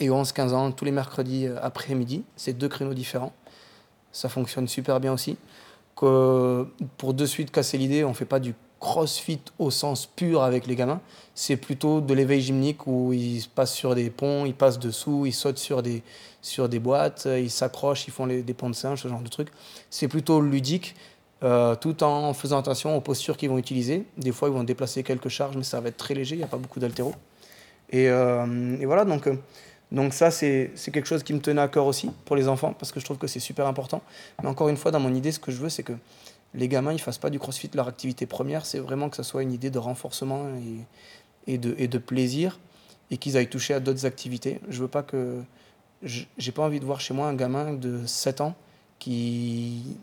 et 11-15 ans tous les mercredis euh, après-midi. C'est deux créneaux différents. Ça fonctionne super bien aussi pour de suite casser l'idée, on fait pas du crossfit au sens pur avec les gamins. C'est plutôt de l'éveil gymnique où ils passent sur des ponts, ils passent dessous, ils sautent sur des, sur des boîtes, ils s'accrochent, ils font des ponts de singe, ce genre de trucs. C'est plutôt ludique, euh, tout en faisant attention aux postures qu'ils vont utiliser. Des fois, ils vont déplacer quelques charges, mais ça va être très léger, il n'y a pas beaucoup d'altéro. Et, euh, voilà, donc, euh, donc ça, c'est quelque chose qui me tenait à cœur aussi pour les enfants, parce que je trouve que c'est super important. Mais encore une fois, dans mon idée, ce que je veux, c'est que les gamins, ils fassent pas du crossfit leur activité première, c'est vraiment que ça soit une idée de renforcement et, de, et de plaisir, et qu'ils aillent toucher à d'autres activités. Je veux pas que... J'ai pas envie de voir chez moi un gamin de 7 ans qui,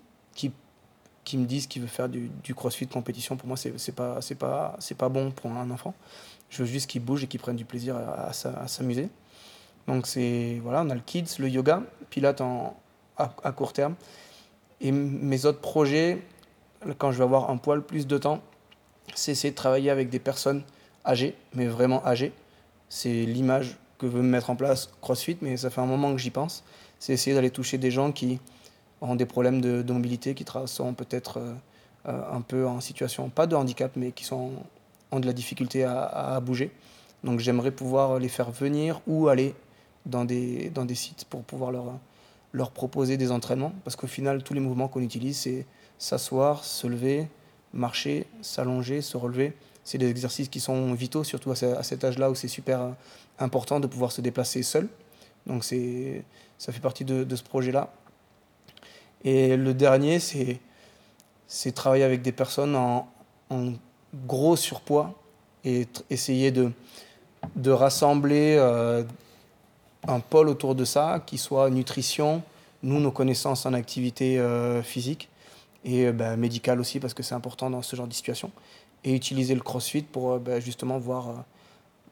qui me dise qu'il veut faire du, du crossfit compétition. Pour moi, c'est pas, pas, pas bon pour un enfant. Je veux juste qu'il bouge et qu'il prenne du plaisir à, à s'a- à s'amuser. Donc c'est voilà, on a le kids, le yoga, pilates à, court terme. Et mes autres projets, quand je vais avoir un poil plus de temps, c'est essayer de travailler avec des personnes âgées, mais vraiment âgées. C'est l'image que veut mettre en place CrossFit, mais ça fait un moment que j'y pense. C'est essayer d'aller toucher des gens qui ont des problèmes de, mobilité, qui sont peut-être euh, euh, un peu en situation, pas de handicap, mais qui sont, ont de la difficulté à, bouger. Donc j'aimerais pouvoir les faire venir ou aller dans des, dans des sites pour pouvoir leur, leur proposer des entraînements. Parce qu'au final, tous les mouvements qu'on utilise, c'est s'asseoir, se lever, marcher, s'allonger, se relever. C'est des exercices qui sont vitaux, surtout à ce- à cet âge-là où c'est super euh, important de pouvoir se déplacer seul. Donc ça fait partie de ce projet-là. Et le dernier, c'est, c'est travailler avec des personnes en, gros surpoids et essayer de, de rassembler euh, un pôle autour de ça qui soit nutrition, nous, nos connaissances en activité euh, physique et euh, ben, médicale aussi parce que c'est important dans ce genre de situation. Et utiliser le crossfit pour ben, justement voir,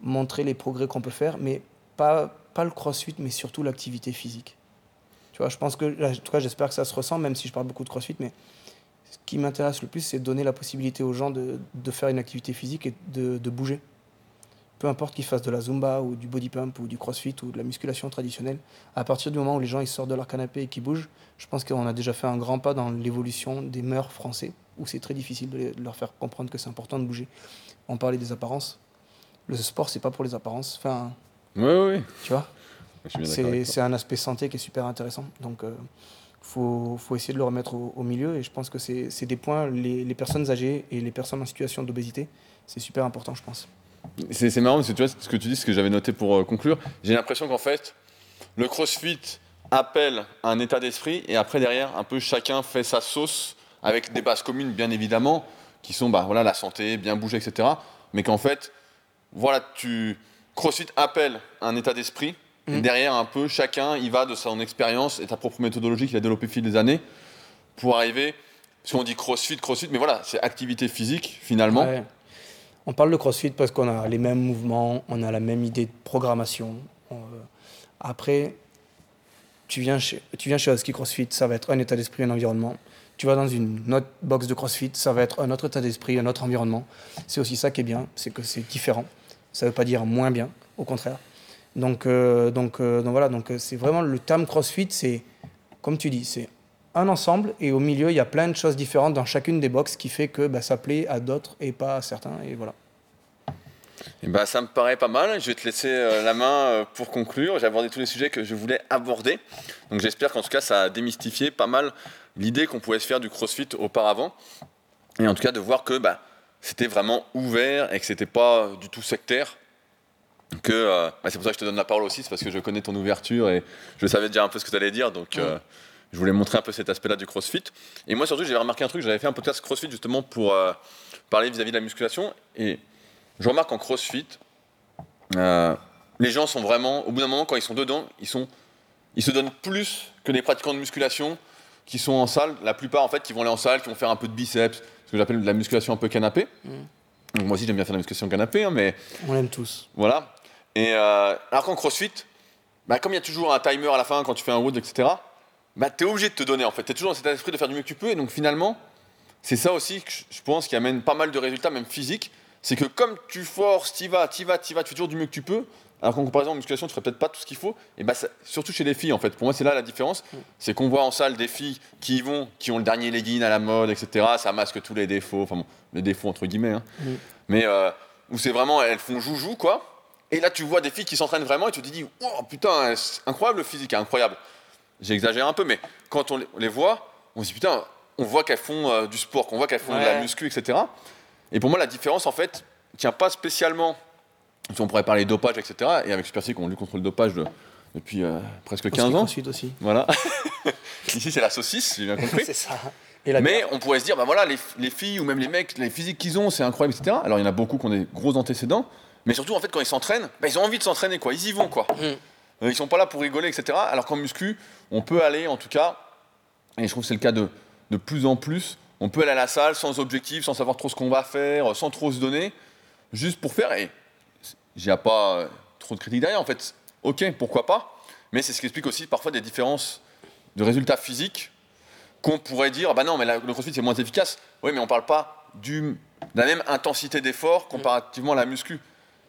montrer les progrès qu'on peut faire, mais pas, pas le crossfit, mais surtout l'activité physique. Tu vois, je pense que, en tout cas, j'espère que ça se ressent, même si je parle beaucoup de crossfit, mais ce qui m'intéresse le plus, c'est donner la possibilité aux gens de, de faire une activité physique et de, de bouger. Peu importe qu'ils fassent de la zumba ou du body pump ou du crossfit ou de la musculation traditionnelle, à partir du moment où les gens ils sortent de leur canapé et qu'ils bougent, je pense qu'on a déjà fait un grand pas dans l'évolution des mœurs français, où c'est très difficile de, les- de leur faire comprendre que c'est important de bouger. On parlait des apparences. Le sport, c'est pas pour les apparences. Enfin, Oui, oui, oui. tu vois, C'est un aspect santé qui est super intéressant. Donc, il faut, faut essayer de le remettre au, au milieu. Et je pense que c'est des points, les, les personnes âgées et les personnes en situation d'obésité, c'est super important, je pense. C'est c'est marrant parce que tu vois ce que tu dis, ce que j'avais noté pour euh, conclure. J'ai l'impression qu'en fait, le CrossFit appelle un état d'esprit et après derrière, un peu chacun fait sa sauce avec des bases communes bien évidemment, qui sont bah voilà la santé, bien bouger, etc. Mais qu'en fait, voilà, tu CrossFit appelle un état d'esprit et Mhm. derrière un peu chacun il va de son expérience et ta propre méthodologie qu'il a développée au fil des années pour arriver. Si on dit CrossFit, CrossFit, mais voilà, c'est activité physique finalement. Ouais. On parle de CrossFit parce qu'on a les mêmes mouvements, on a la même idée de programmation. On, euh, après, tu viens, chez, tu viens chez Husky CrossFit, ça va être un état d'esprit, un environnement. Tu vas dans une autre box de CrossFit, ça va être un autre état d'esprit, un autre environnement. C'est aussi ça qui est bien, c'est que c'est différent. Ça ne veut pas dire moins bien, au contraire. Donc, euh, donc, euh, donc voilà, donc euh, c'est vraiment le terme CrossFit, c'est comme tu dis, c'est un ensemble et au milieu il y a plein de choses différentes dans chacune des boxes qui fait que bah, ça plaît à d'autres et pas à certains et voilà. Eh ben, ça me paraît pas mal. Je vais te laisser la main pour conclure. J'ai abordé tous les sujets que je voulais aborder. Donc j'espère qu'en tout cas, ça a démystifié pas mal l'idée qu'on pouvait se faire du crossfit auparavant. Et en tout cas, de voir que bah, c'était vraiment ouvert et que c'était pas du tout sectaire. Que euh, bah, c'est pour ça que je te donne la parole aussi, c'est parce que je connais ton ouverture et je savais déjà un peu ce que tu allais dire, donc euh, je voulais montrer un peu cet aspect-là du CrossFit. Et moi surtout, j'ai remarqué un truc, j'avais fait un podcast CrossFit justement pour euh, parler vis-à-vis de la musculation, et je remarque en CrossFit, les gens sont vraiment, au bout d'un moment, quand ils sont dedans, ils, sont, ils se donnent plus que les pratiquants de musculation qui sont en salle, la plupart en fait qui vont aller en salle, qui vont faire un peu de biceps, ce que j'appelle de la musculation un peu canapé. Donc, moi aussi j'aime bien faire de la musculation canapé, hein, mais On l'aime tous. voilà. Et euh, alors qu'en crossfit, bah, comme il y a toujours un timer à la fin quand tu fais un road, etc., bah, tu es obligé de te donner en fait. Tu es toujours dans cet esprit de faire du mieux que tu peux. Et donc finalement, c'est ça aussi que je- pense qui amène pas mal de résultats, même physiques. C'est que comme tu forces, tu vas, tu vas, tu vas, tu fais toujours du mieux que tu peux. Alors qu'en comparaison en musculation, tu ferais peut-être pas tout ce qu'il faut. Et bah, ça- surtout chez les filles, en fait. Pour moi, c'est là la différence. C'est qu'on voit en salle des filles qui y vont, qui ont le dernier legging à la mode, etc. Ça masque tous les défauts. Enfin bon, les défauts entre guillemets. hein. Mm. Mais euh, où c'est vraiment, elles font joujou, quoi. Et là, tu vois des filles qui s'entraînent vraiment et tu te dis, oh putain, c'est incroyable le physique, incroyable. J'exagère un peu, mais quand on les, voit, on se dit, putain, on voit qu'elles font euh, du sport, qu'on voit qu'elles font de la muscu, etc. Et pour moi, la différence, en fait, tient pas spécialement. On pourrait parler dopage, etc. Et avec Superphysique, on lutte contre le dopage de- depuis euh, presque 15 ans. Ensuite aussi. Voilà. Ici, c'est la saucisse, j'ai bien compris. c'est ça. Et la Mais on pourrait se dire, bah voilà, les, les filles ou même les mecs, les physiques qu'ils ont, c'est incroyable, etc. Alors il y en a beaucoup qui ont des gros antécédents, mais surtout en fait quand ils s'entraînent, bah, ils ont envie de s'entraîner, quoi. Ils y vont, quoi. Mm. Euh, ils sont pas là pour rigoler, etc. Alors qu'en muscu, on peut aller, en tout cas, et je trouve que c'est le cas de, de plus en plus, on peut aller à la salle sans objectif, sans savoir trop ce qu'on va faire, sans trop se donner, juste pour faire. Et il n'y a pas euh, trop de critiques derrière, en fait. Ok, pourquoi pas Mais c'est ce qui explique aussi parfois des différences de résultats physiques qu'on pourrait dire, bah non, mais la- le crossfit c'est moins efficace. Oui, mais on parle pas du, de la même intensité d'effort comparativement à la muscu.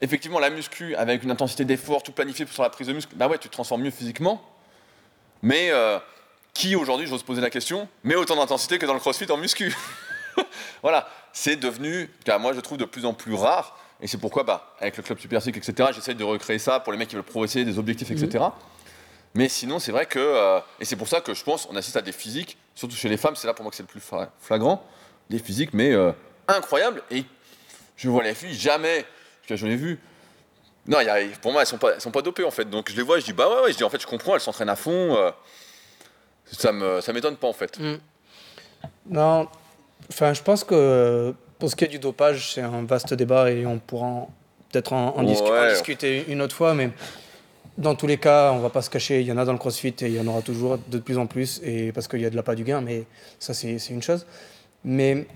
Effectivement, la muscu, avec une intensité d'effort tout planifié sur la prise de muscle, bah ouais, tu te transformes mieux physiquement. Mais euh, qui aujourd'hui, j'ose poser la question, met autant d'intensité que dans le crossfit en muscu? Voilà, c'est devenu, cas, moi je trouve de plus en plus rare. Et c'est pourquoi, bah, avec le club Super Physique, etc., j'essaie de recréer ça pour les mecs qui veulent progresser, des objectifs, etc. Mais sinon, c'est vrai que. euh, et c'est pour ça que je pense on assiste à des physiques, surtout chez les femmes, c'est là pour moi que c'est le plus flagrant, des physiques, mais euh, incroyables. Et je vois les filles jamais, j'en ai vu. Non, il y a- pour moi, elles sont, pas, elles sont pas dopées en fait. Donc je les vois, je dis bah ouais, ouais, je dis en fait, je comprends, elles s'entraînent à fond. euh, ça me, ça m'étonne pas en fait. Non, enfin, je pense que pour ce qui est du dopage, c'est un vaste débat et on pourra peut-être en, en discu- en Ouais. discuter une autre fois, mais dans tous les cas, on va pas se cacher, il y en a dans le crossfit et il y en aura toujours de plus en plus, et parce qu'il y a de la pas du gain, mais ça, c'est c'est une chose. Mais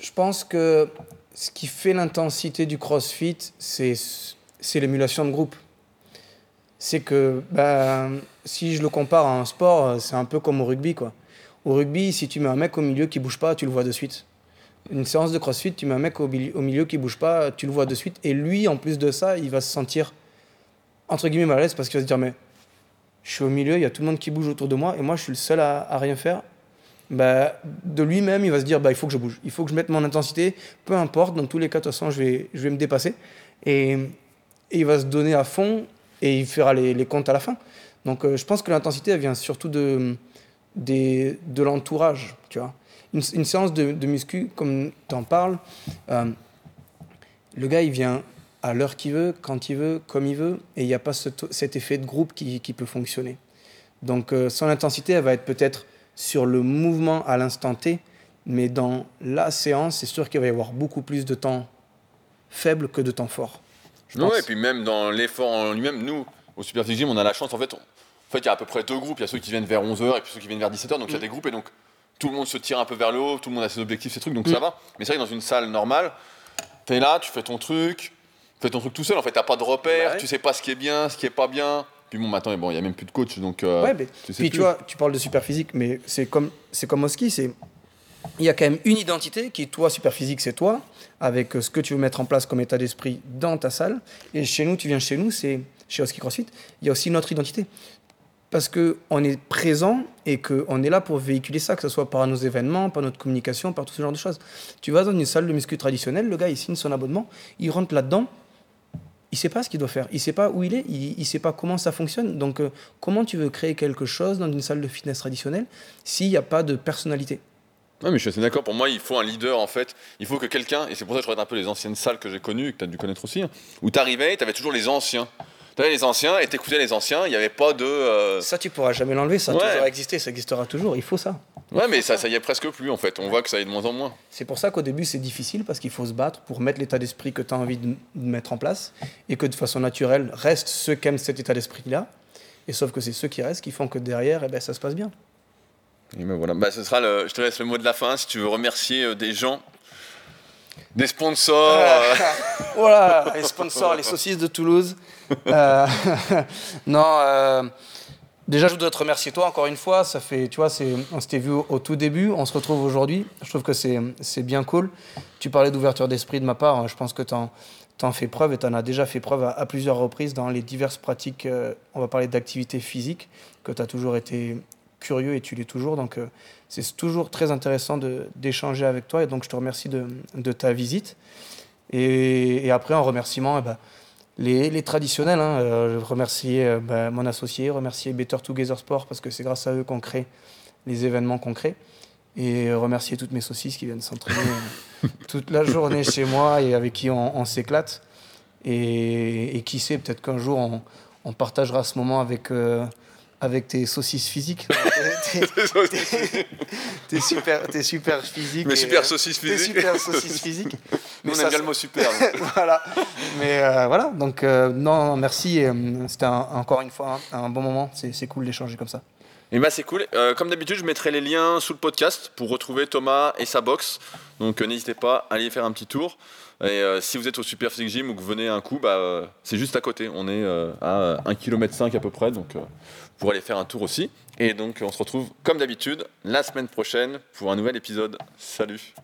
je pense que ce qui fait l'intensité du crossfit, c'est l'émulation de groupe. C'est que ben, si je le compare à un sport, c'est un peu comme au rugby, quoi. Au rugby, si tu mets un mec au milieu qui bouge pas, tu le vois de suite. Une séance de crossfit, tu mets un mec au, mili- au milieu qui bouge pas, tu le vois de suite. Et lui, en plus de ça, il va se sentir entre guillemets mal à l'aise parce qu'il va se dire Mais je suis au milieu, il y a tout le monde qui bouge autour de moi et moi je suis le seul à rien faire. Bah, de lui-même, il va se dire bah, Il faut que je bouge, il faut que je mette mon intensité, peu importe, dans tous les cas, de toute façon, je vais, je vais me dépasser. Et, il va se donner à fond et il fera les, les comptes à la fin. Donc euh, je pense que l'intensité, elle vient surtout de, de l'entourage, tu vois. Une, séance de, muscu, comme tu en parles, euh, le gars, il vient à l'heure qu'il veut, quand il veut, comme il veut, et il n'y a pas ce- cet effet de groupe qui, qui peut fonctionner. Donc euh, son intensité, elle va être peut-être sur le mouvement à l'instant T, mais dans la séance, c'est sûr qu'il va y avoir beaucoup plus de temps faible que de temps fort. Ouais, et puis même dans l'effort en lui-même, nous, au Super Gym, on a la chance, en fait, on- en fait, il y a à peu près deux groupes. Il y a ceux qui viennent vers 11h et puis ceux qui viennent vers 17h. Donc il y a des groupes et donc tout le monde se tire un peu vers le haut, tout le monde a ses objectifs, ses trucs, donc ça va. Mais c'est vrai que dans une salle normale, t'es là, tu fais ton truc, tu fais ton truc tout seul. En fait, t'as pas de repères, ouais. tu sais pas ce qui est bien, ce qui est pas bien. Puis bon, maintenant, bon, il y a même plus de coach, donc. euh, Ouais, mais, tu sais puis plus. tu vois, tu parles de super physique, mais c'est comme, c'est comme au ski, c'est il y a quand même une identité qui, toi, super physique, c'est toi, avec euh, ce que tu veux mettre en place comme état d'esprit dans ta salle. Et chez nous, tu viens chez nous, c'est chez Oski CrossFit, il y a aussi notre identité. Parce qu'on est présent et qu'on est là pour véhiculer ça, que ce soit par nos événements, par notre communication, par tout ce genre de choses. Tu vas dans une salle de muscu traditionnelle, le gars, il signe son abonnement, il rentre là-dedans, il sait pas ce qu'il doit faire, il sait pas où il est, il, il sait pas comment ça fonctionne. Donc, euh, comment tu veux créer quelque chose dans une salle de fitness traditionnelle s'il n'y a pas de personnalité? Non, mais je suis assez d'accord. Pour moi, il faut un leader, en fait. Il faut que quelqu'un, et c'est pour ça que je regarde un peu les anciennes salles que j'ai connues, que tu as dû connaître aussi, hein, où tu arrivais, tu avais toujours les anciens. Tu avais les anciens et tu écoutais les anciens, il n'y avait pas de. euh, Ça, tu pourras jamais l'enlever, ça a Ouais. toujours existé, ça existera toujours, il faut ça. Ouais, mais ça, ça y est presque plus, en fait. On voit que ça y est de moins en moins. C'est pour ça qu'au début, c'est difficile parce qu'il faut se battre pour mettre l'état d'esprit que tu as envie de, de mettre en place et que de façon naturelle restent ceux qui aiment cet état d'esprit-là. Et sauf que c'est ceux qui restent qui font que derrière, eh ben, ça se passe bien. Et ben voilà, bah, ce sera le, je te laisse le mot de la fin si tu veux remercier euh, des gens, des sponsors. euh, voilà, les sponsors, les saucisses de Toulouse. Euh, non, euh, déjà, je voudrais te remercier toi encore une fois. Ça fait, tu vois, on s'était vu au, tout début, on se retrouve aujourd'hui. Je trouve que c'est, c'est bien cool. Tu parlais d'ouverture d'esprit de ma part. Je pense que tu en fais preuve et tu en as déjà fait preuve à, plusieurs reprises dans les diverses pratiques. on va parler d'activité physique, que tu as toujours été curieux et tu l'es toujours. Donc, euh, c'est toujours très intéressant d'échanger avec toi. Et donc, je te remercie de, de ta visite. Et, et après, en remerciement, eh ben, les, les traditionnels. Hein, euh, je remercier euh, ben, mon associé, remercier Better Together Sport parce que c'est grâce à eux qu'on crée les événements qu'on crée. Et remercier toutes mes saucisses qui viennent s'entraîner euh, toute la journée chez moi et avec qui on, on s'éclate. Et, et qui sait, peut-être qu'un jour, on, on partagera ce moment avec, euh, avec tes saucisses physiques. T'es- super, t'es super physique. Mais super euh, saucisse T'es physique. super saucisse physique. Nous, on ça, aime bien le mot super. voilà. Mais euh, voilà, donc euh, non, merci. C'était un- encore une fois un, un bon moment. C'est cool d'échanger comme ça. Et bah c'est cool. Euh, comme d'habitude, je mettrai les liens sous le podcast pour retrouver Thomas et sa box. Donc euh, n'hésitez pas à aller faire un petit tour. Et euh, si vous êtes au Super Physique Gym ou que vous venez un coup, bah, euh, c'est juste à côté. On est euh, à 1 km à peu près, donc pourrez aller faire un tour aussi. Et donc on se retrouve comme d'habitude la semaine prochaine pour un nouvel épisode. Salut